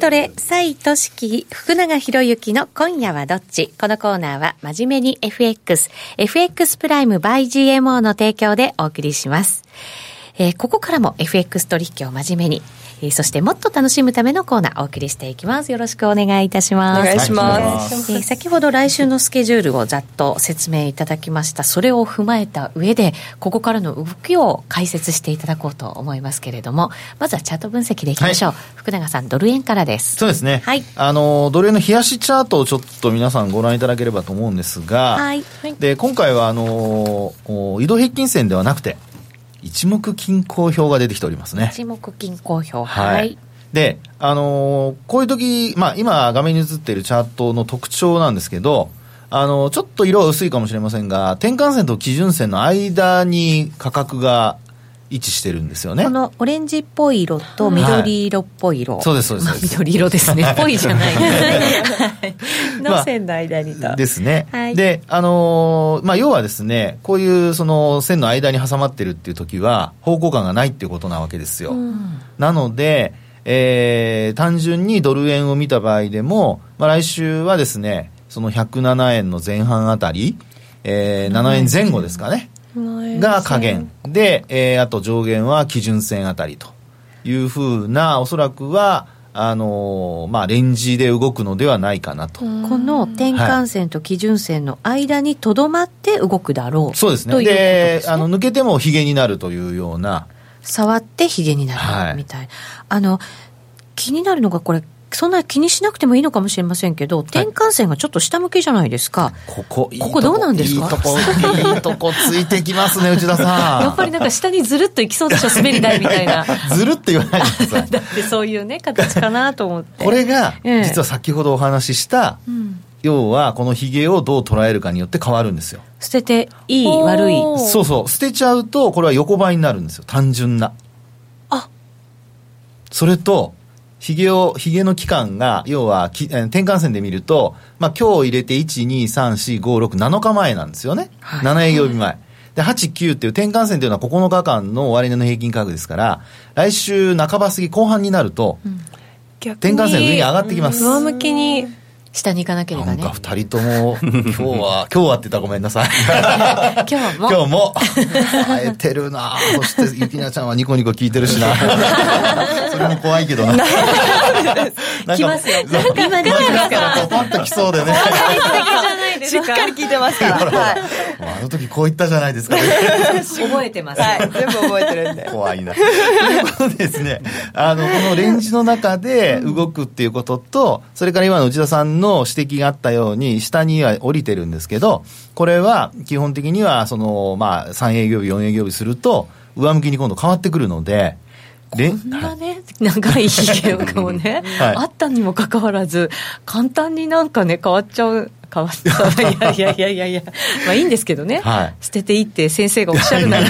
トレ、蔡俊樹、福永博之の今夜はどっち？このコーナーは真面目に FX、FX プライム by GMO の提供でお送りします。えーここからも FX 取引を真面目に、えーそしてもっと楽しむためのコーナーお送りしていきます。よろしくお願いいたします。お願いしますはいえー先ほど来週のスケジュールをざっと説明いただきました。それを踏まえた上で、ここからの動きを解説していただこうと思いますけれども、まずはチャート分析でいきましょう。福永さん、ドル円からです。そうですね。はいあの、ドル円の冷やしチャートをちょっと皆さんご覧いただければと思うんですが、はい。で、今回はあの、お移動平均線ではなくて、一目均衡表が出てきておりますね。一目均衡表。は。はいい。で、あのーこういう時、まあ今画面に映っているチャートの特徴なんですけど、あのーちょっと色は薄いかもしれませんが、転換線と基準線の間に価格が位置してるんですよねこ。のオレンジっぽい色と緑色っぽい色。そうですそうですまあ緑色ですね。ぽいじゃないの線の間にと。ですね。はいで、あのーまあ、要はですね、こういうその線の間に挟まってるっていう時は、方向感がないっていうことなわけですよ。なので、えー単純にドル円を見た場合でも、まあ、来週はですね、その107円の前半あたり、えー7円前後ですかね。が下限。で、えーあと上限は基準線あたりというふうな、おそらくは、あのーまあ、レンジで動くのではないかなと。この転換線と基準線の間にとどまって動くだろう。そうですね。でねあの、抜けてもヒゲになるというような、触ってヒゲになはいるみたいな、あの気になるのがこれそんな気にしなくてもいいのかもしれませんけど、転換線がちょっと下向きじゃないですか。ここ、いいとここどうなんですか？いいとこ、いいとこついてきますね、内田さん。[LAUGHS] やっぱりなんか下にずるっといきそうでしょ、滑り台みたいな。[LAUGHS] ずるって言わないでください。だってそういうね、形かなと思って。これが、ええ実は先ほどお話しした、うん要はこのヒゲをどう捉えるかによって変わるんですよ。捨てていい、悪い。そうそう。捨てちゃうと、これは横ばいになるんですよ。単純な。あそれと、ヒゲを、ヒゲの期間が、要はき、えー転換線で見ると、まあ今日入れて1、2、3、4、5、6、7日前なんですよね。はい7営業日前。で、8、9っていう転換線というのは9日間の終値の平均価格ですから、来週半ば過ぎ後半になると、逆に転換線上に上がってきます上向きに下に行かなければね。なんか二人とも、今日は、[LAUGHS] 今日はって言ったらごめんなさい。[LAUGHS] 今日も。今日も、冴えてるな。そして、ゆきなちゃんはニコニコ聞いてるしな。[LAUGHS] それも怖いけどな。なんか来ますよ。そう。今出てますから。パッと来そうでね。しっかり聞いてますから。はい。あの時こう言ったじゃないですか、ね。[LAUGHS] 覚えてます、はい。全部覚えてるんで。怖いな。ということでですね、あの、このレンジの中で動くっていうことと、それから今の内田さんの指摘があったように、下には降りてるんですけど、これは基本的には、その、まあ、3営業日、4営業日すると、上向きに今度変わってくるので、こんなね、長いひげがもね、はいあったにもかかわらず、簡単になんかね、変わっちゃう。変わっちゃう。いやいやいやいやいや。[LAUGHS] まあいいんですけどね。はい捨てていいって先生がおっしゃるなら。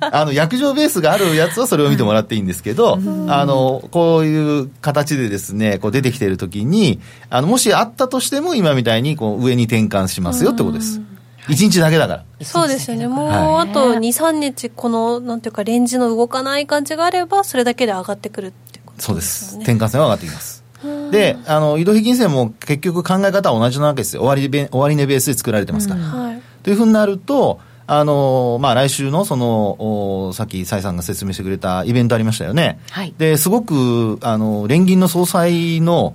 あの、薬場ベースがあるやつはそれを見てもらっていいんですけど、あの、こういう形でですね、こう出てきているときに、あの、もしあったとしても今みたいにこう上に転換しますよってことです。一日だけだから。そうですよね。もう、はあと2、3日、この、なんていうか、レンジの動かない感じがあれば、それだけで上がってくるっていうことそうで。です。転換線は上がってきます。で、あの、移動平均線も結局考え方は同じなわけですよ。終わりべ終値ベースで作られてますから。はい。というふうになると、あのまあ、来週のそのおさっき蔡さんが説明してくれたイベントありましたよね、はいですごくあの連銀の総裁の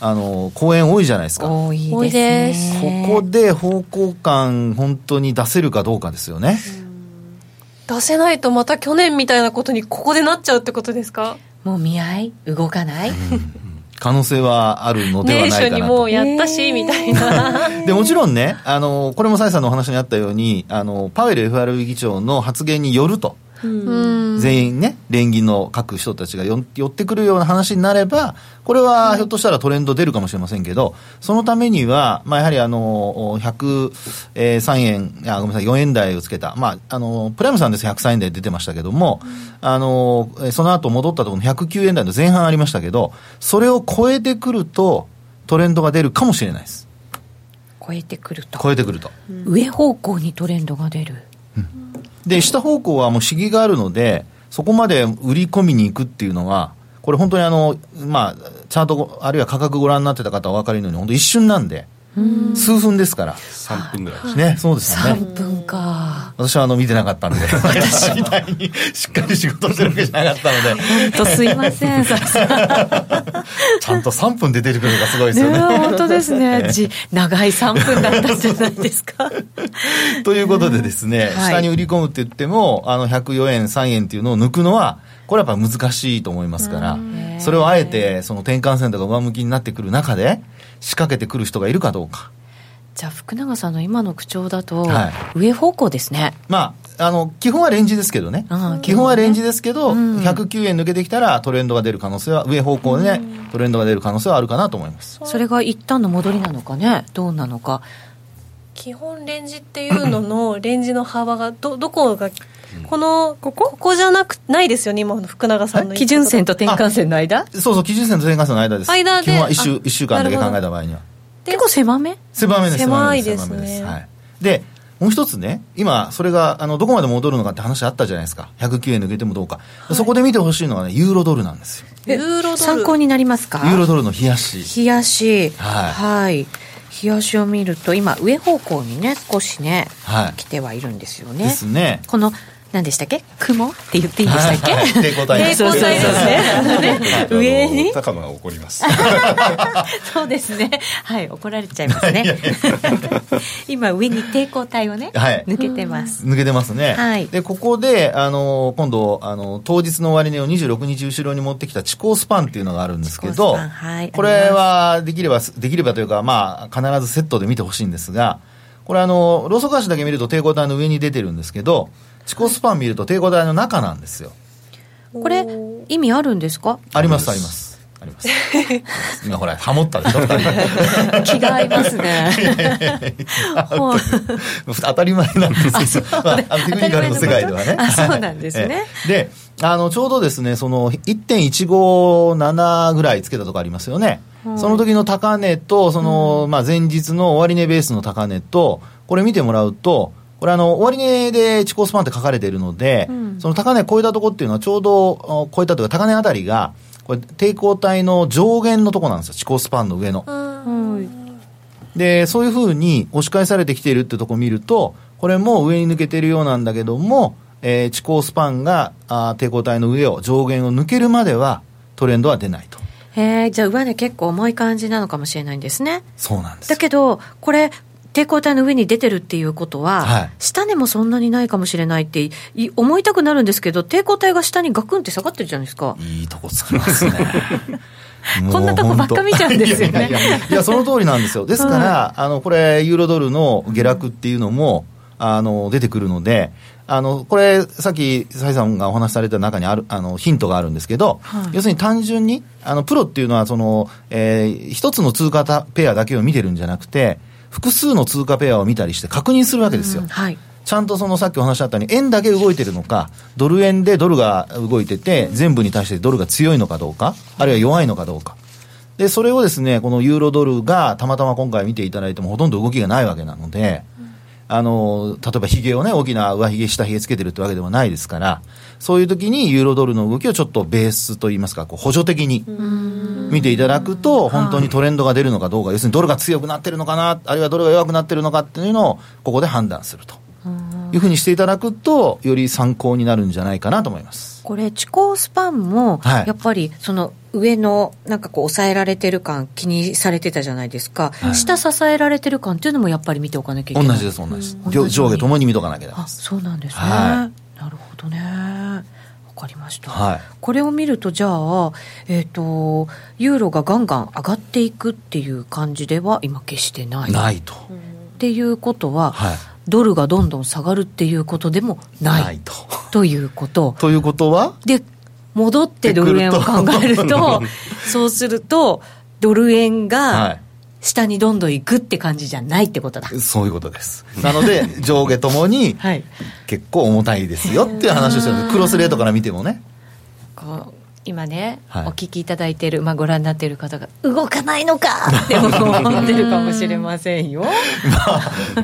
あの講演多いじゃないですか、こ多い多いでですすね。こで方向感、本当に出せるかどうかですよね。出せないとまた去年みたいなことにここでなっちゃうってことですか？もう見合い？動かない、可能性はあるのではないかなと。もうやったし、みたいな。[LAUGHS] でもちろんね、あのこれも蔡さんのお話にあったように、あのパウエル FRB 議長の発言によると、うん。全員ね、連銀の各人たちがよ寄ってくるような話になれば、これはひょっとしたらトレンド出るかもしれませんけど、そのためには、まあ、やはりあの103円あ、ごめんなさい、4円台をつけた、まあ、あのプライムさんです、103円台出てましたけども、あのえその後戻ったところの109円台の前半ありましたけど、それを超えてくると、トレンドが出るかもしれないです。超えてくると。超えてくると。上方向にトレンドが出るで、下方向はもう市議があるので、そこまで売り込みに行くっていうのは、これ本当にあの、まあ、チャート、あるいは価格ご覧になってた方はお分かりのように、本当一瞬なんで、数分ですから。3分ぐらいですね、そうですよね。3分か。私はあの見てなかったんで、[LAUGHS] 私みたいにしっかり仕事してるわけじゃなかったので、本当すいません [LAUGHS] ささちゃんと3分で出てくるのがすごいですね。よね。本当ですね。[LAUGHS] じ長い3分だったんじゃないですか。ということでですね、はい。下に売り込むって言っても、あの104円、3円っていうのを抜くのは、これはやっぱ難しいと思いますから、それをあえてその転換線とか上向きになってくる中で、仕掛けてくる人がいるかどうか。じゃあ福永さんの今の口調だと、は上方向ですね。まあ、あの、基本はレンジですけどね。ああ。基本はレンジですけど、うん。109円抜けてきたらトレンドが出る可能性は、上方向でね、トレンドが出る可能性はあるかなと思います。それが一旦の戻りなのかねどうなのか基本レンジっていうののレンジの幅がどどこがこのここ？ここじゃなくないですよね今の福永さんの言基準線とと転換線の間？そうそう、基準線と転換線の間です。間で基本は1週あ一週間だけ考えた場合には。結構狭め？狭めです狭いですね。はい、でもう一つね今それがあのどこまで戻るのかって話あったじゃないですか。109円抜けてもどうか、そこで見てほしいのはねユーロドルなんですよ。ユーロドル。参考になりますか？ユーロドルの冷やし。冷やし。はい。はい冷やしを見ると今上方向にね少しねはい。来てはいるんですよでねすね。この何でしたっけ？雲って言っていいんでしたっけ、はい。はい抵抗体ですね。上に？高野が怒ります。[LAUGHS] そうですね。はい怒られちゃいますね。[LAUGHS] 今上に抵抗体をね、はい。抜けてます。抜けてますね、はい。でここであの今度あの当日の終値を26日後ろに持ってきた地高スパンっていうのがあるんですけど、これはできればできればというかまあ必ずセットで見てほしいんですがこれあのローソク足だけ見ると抵抗体の上に出てるんですけど地高スパン見ると抵抗体の中なんですよ。これ意味あるんですか？ありますあります。あります。[LAUGHS] 今ほらハモったでしょ二人。[LAUGHS] 気が合いますね。[LAUGHS] はい当たり前なんですけど、テクニカルの世界ではね。あそうなんですね。ええ。で、あの、ちょうどですね、その1.157ぐらいつけたとこありますよね。その時の高値と、その、まあ、前日の終値ベースの高値と、これ見てもらうと、これあの、終値で地高スパンって書かれているので、その高値超えたとこっていうのはちょうどお超えたというか高値あたりが、これ抵抗体の上限のとこなんですよ、地高スパンの上の。で、そういうふうに押し返されてきているってとこを見ると、これも上に抜けてるようなんだけども、えー、地高スパンがあ抵抗体の上を、上限を抜けるまでは、トレンドは出ないと。へえ、じゃあ上値結構重い感じなのかもしれないんですね。そうなんですだけど、これ、抵抗体の上に出てるっていうことは、はい下値もそんなにないかもしれないってい思いたくなるんですけど、抵抗体が下にガクンって下がってるじゃないですか。いいとこつきますね。[LAUGHS] こんなとこばっか見ちゃうんですよねいやいやいやいや、その通りなんですよ。ですから、あの、これ、ユーロドルの下落っていうのも、あの、出てくるので、あの、これ、さっき、サイさんがお話しされた中にある、あの、ヒントがあるんですけど、はい要するに単純に、あの、プロっていうのは、その、えー一つの通貨ペアだけを見てるんじゃなくて、複数の通貨ペアを見たりして確認するわけですよ。うんはい。ちゃんとそのさっきお話しあったように、円だけ動いてるのか、ドル円でドルが動いてて、全部に対してドルが強いのかどうか、あるいは弱いのかどうか。で、それをですね、このユーロドルがたまたま今回見ていただいてもほとんど動きがないわけなので、あの、例えば髭をね、大きな上髭、下髭つけてるってわけでもないですから、そういう時にユーロドルの動きをちょっとベースといいますか、こう補助的に見ていただくと、本当にトレンドが出るのかどうか、要するにドルが強くなってるのかな、あるいはドルが弱くなってるのかっていうのを、ここで判断すると。いうふうにしていただくと、より参考になるんじゃないかなと思います。これ、地高スパンも、はい。やっぱりその上のなんかこう抑えられてる感気にされてたじゃないですか、下支えられてる感っていうのもやっぱり見ておかなきゃいけない。同じです、同じです。うん。上上下ともに見とかなきゃあ。そうなんですね、はなるほどね。わかりました、はい。これを見るとじゃあ、えっとユーロがガンガン上がっていくっていう感じでは今決してない。ないと。っていうことは、はいドルがどんどん下がるっていうことでもないと。ということ [LAUGHS] ということは？で戻ってドル円を考えると [LAUGHS] そうするとドル円はがい下にどんどん行くって感じじゃないってことだ、そういうことです。なので、[LAUGHS] 上下ともにはい結構重たいですよっていう話をしてるんです。クロスレートから見てもね。今ね、はいお聞きいただいている、まあ、ご覧になっている方が動かないのか [LAUGHS] って思ってるかもしれませんよ [LAUGHS]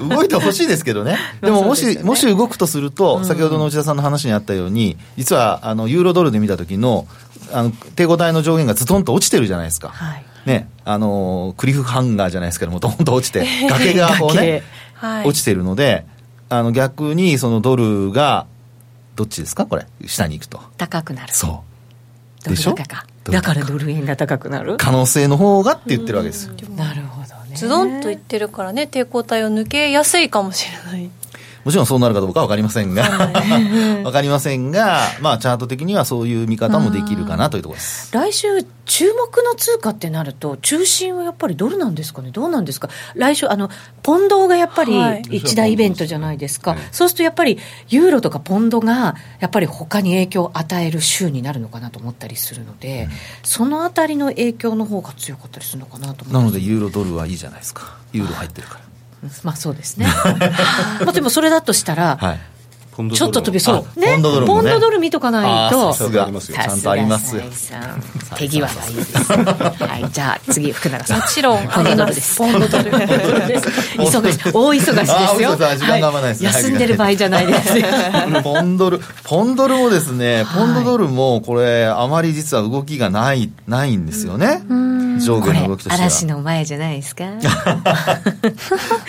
まあ、動いてほしいですけどね。[LAUGHS] でももし、ねもし動くとすると、先ほどの内田さんの話にあったように、実は、あの、ユーロドルで見た時の、あの、抵抗体の上限がズトンと落ちてるじゃないですか。はいね、あの、クリフハンガーじゃないですけども、ドンと落ちて、崖がこうね、はい落ちてるので、あの、逆にそのドルが、どっちですか？これ。下に行くと。高くなるそう。でしょ？だからドル円が高くなる？可能性の方がって言ってるわけですよ。なるほどね。ズドンと言ってるからね抵抗体を抜けやすいかもしれないもちろんそうなるかどうかは分かりませんが、分かりませんが、まあ、チャート的にはそういう見方もできるかなというところです。来週、注目の通貨ってなると、中心はやっぱりドルなんですかね、どうなんですか、来週、あのポンドがやっぱりはい。一大イベントじゃないですか、はい。そうするとやっぱり、ユーロとかポンドが、やっぱり他に影響を与える週になるのかなと思ったりするので、そのあたりの影響の方が強かったりするのかなと思なので、ユーロドルはいいじゃないですか。ユーロ入ってるかまあそうですね。[LAUGHS] まあでもそれだとしたら、ら。はい。ポンドちょっと飛びそう。あポンドドルもねポンドドル見とかないと。さすがありますよちゃんとあります手際がいいです。はい、じゃあ次、福永さん。もちろんポンドドルです。ポンドドル。です。忙しい。大忙しですよ。時間が合わないですねはい休んでる場合じゃないですよ。ポンドル、ポンドルもですね、ポンドドルもこれ、あまり実は動きがない、ないんですよね。上下の動きとしては。嵐の前じゃないですか？[LAUGHS]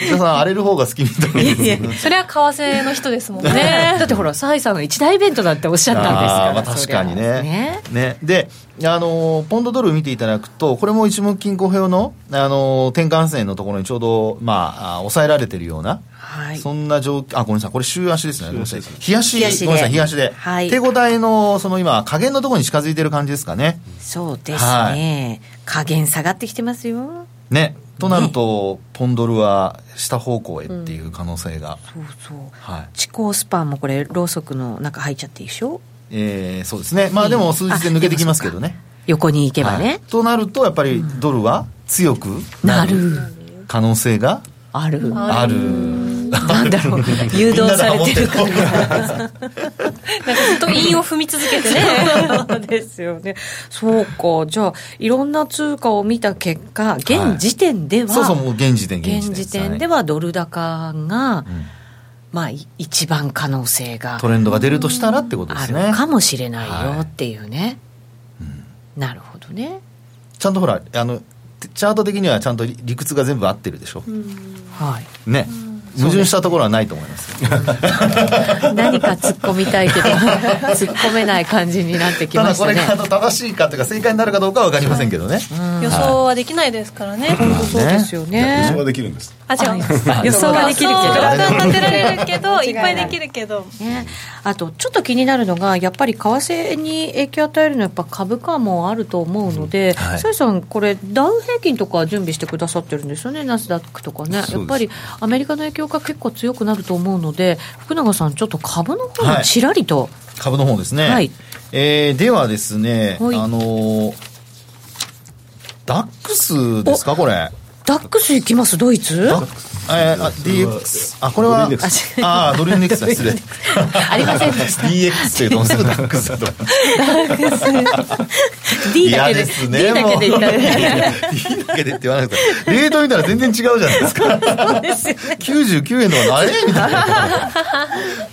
皆さん、荒れる方が好きみたいです。それは為替の人ですもんねねだってほら、サイさんが一大イベントだっておっしゃったんですから。まあ、確かにねねで、あのーポンドドル見ていただくと、これも一目均衡表の、あのー転換線のところにちょうど、まあ、あ抑えられてるような、はい。そんな状況、あ、ごめんなさい、これ週足ですね。ごめんなさい。週日足、日足でごめんなさい、日足で。はい手応えの、その今、加減のところに近づいてる感じですかね。そうですね。加減下がってきてますよ。ね。となると、ポンドルは下方向へっていう可能性が。そうそう。はい。地高スパンもこれ、ろうそくの中入っちゃっていいでしょ？えー、そうですね。まあでも数日で抜けてきますけどね。横に行けばはいね。となると、やっぱりドルは強くなる。可能性がある。ある。なんだろう。誘導されてるかみんなでら。なんかずっと韻を踏み続けてねそうですよね。そうか。じゃあ、いろんな通貨を見た結果、現時点では、そうそう、もう現時点、現時点でははドル高が、まあ、い一番可能性がいトレンドが出るとしたらってことであすね。るかもしれないはいよっていうね。なるほどね。ちゃんとほら、あの、チャート的にはちゃんと理屈が全部合ってるでしょ、はいね矛盾したところはないと思います。[LAUGHS] 何か突っ込みたいけど [LAUGHS] 突っ込めない感じになってきただこれましたね。があの正しいかというか正解になるかどうかは分かりませんけどね、予想はできないですからね、そうですよ予ね。想はできるんです。あ違う。[LAUGHS] 予想はできるけど。予想は立てられるけど違いな。いいっぱいできるけどね、あとちょっと気になるのがやっぱり為替に影響を与えるのはやっぱ株価もあると思うのではい。崔、さんこれダウ平均とか準備してくださってるんですよね。ナスダックとかね。す。やっぱりアメリカの影響が結構強くなると思うので福永さんちょっと株の方にちらりと、株の方ですね、はい。えーではですね、はい。あのーダックスですかこれ？ダックス行きますドイツ？ダックスえー、あ DX あこれは？ああドルインデックスだ失礼。[LAUGHS] ありませんでした。DX というとすぐダックスだと D だけで嫌ですね D だけで言ったらね。D だけでって言わなくてレート見たら全然違うじゃないですか。そうですよね99円とかあれみたいな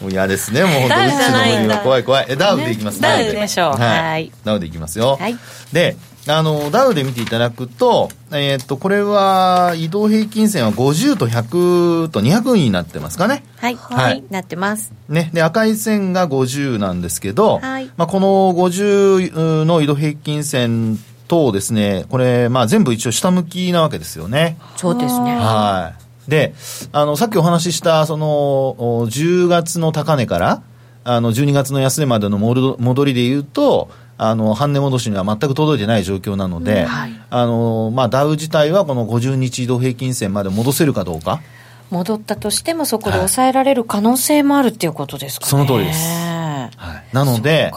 もう嫌ですねもう本当ダウじゃないんだ。うちのは怖い怖い。えダウでいきますダウででいきましょう。はい、はい。ダウでいきますよ、はい。であのダウで見ていただくと,、えーっとこれは移動平均線は50と100と200になってますかね。はい、はい。はい、なってます。ね、で赤い線が50なんですけど、はい。まあ、この50の移動平均線とですねこれ、まあ、全部一応下向きなわけですよね。そうですね。はい。で、あの、さっきお話しした、その、お10月の高値から、あの、12月の安値までの戻戻りで言うと、あの、半値戻しには全く届いてない状況なので、はい。あの、まあ、ダウ自体はこの50日移動平均線まで戻せるかどうか。戻ったとしてもそこで抑えられる可能性もあるっていうことですかね。その通りです。なので、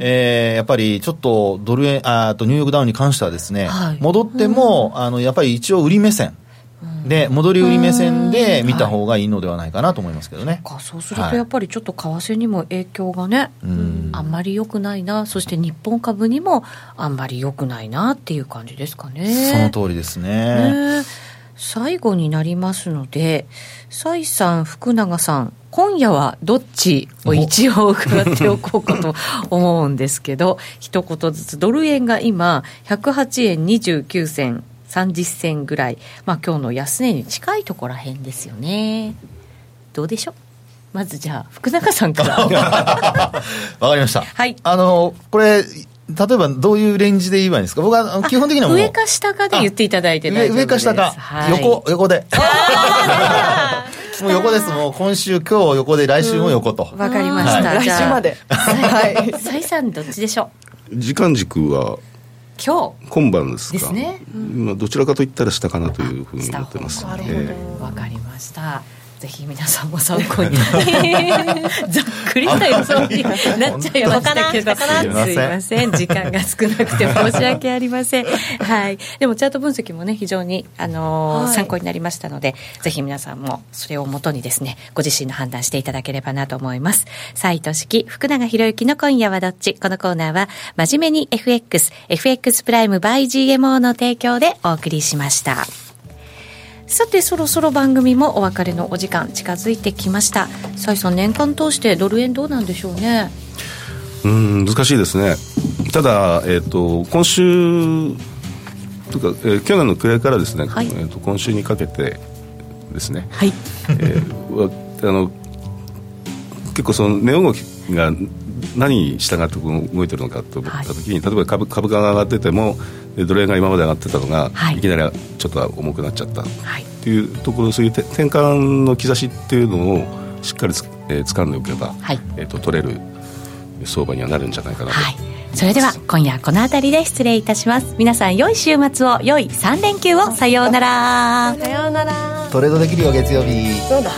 えーやっぱりちょっとドル円、ああとニューヨークダウンに関してはですね、はい。戻っても、あの、やっぱり一応売り目線。で、戻り売り目線で見た方がいいのではないかなと思いますけどね。かそうするとやっぱりちょっと為替にも影響がね、ん。あんまり良くないな。そして日本株にもあんまり良くないなっていう感じですかね。その通りですね。ね。最後になりますので崔さん福永さん今夜はどっちを一応伺っておこうかと思うんですけど一言ずつ。ドル円が今108円29銭30銭ぐらい。まあ今日の安値に近いところらへんですよね。どうでしょう？まずじゃあ福永さんから。[LAUGHS] わかりました。はい。あの、これ、例えばどういうレンジで言えばいいんですか？僕は基本的にはもう。上か下かで言っていただいて上大丈夫です。上か下か、はい。横、横で。[LAUGHS] [LAUGHS] もう横です。もう今週、今日横で、来週も横と。わかりました、来じゃあ週まで。はい。崔さんどっちでしょう？時間軸は今日。今晩ですか。ですね。まあどちらかといったら下かなというふうに思ってますわかりましたぜひ皆さんも参考に。[LAUGHS] ざっくりした予想になっちゃいました。けどすいません。時間が少なくて申し訳ありません。[LAUGHS] はい。でもチャート分析もね非常に、あのーはい。参考になりましたのでぜひ皆さんもそれをもとにですねご自身の判断していただければなと思います。斉藤式福永博之の今夜はどっち。このコーナーは真面目に FX FX プライム by GMO の提供でお送りしましたさてそろそろ番組もお別れのお時間近づいてきました。崔さん年間通してドル円どうなんでしょうね？うん難しいですね。ただ、えー、と今週とか、えー去年の暮れからですね、はい。えー、と今週にかけてですね、はい。えーわあの結構その値動きが何に従って動いてるのかと思った時に、例えば株株価が上がっててもえードル円が今まで上がってたのが、はい。い、きなりちょっと重くなっちゃった。っはい。ていうところそういうて転換の兆しっていうのをしっかりつ、えー掴んでおけば、はい。えー、と取れる相場にはなるんじゃないかなと、はい。それでは今夜この辺りで失礼いたします。皆さん良い週末を良い3連休を。さようなら。さようなら。トレードできるよ、月曜日。そうだ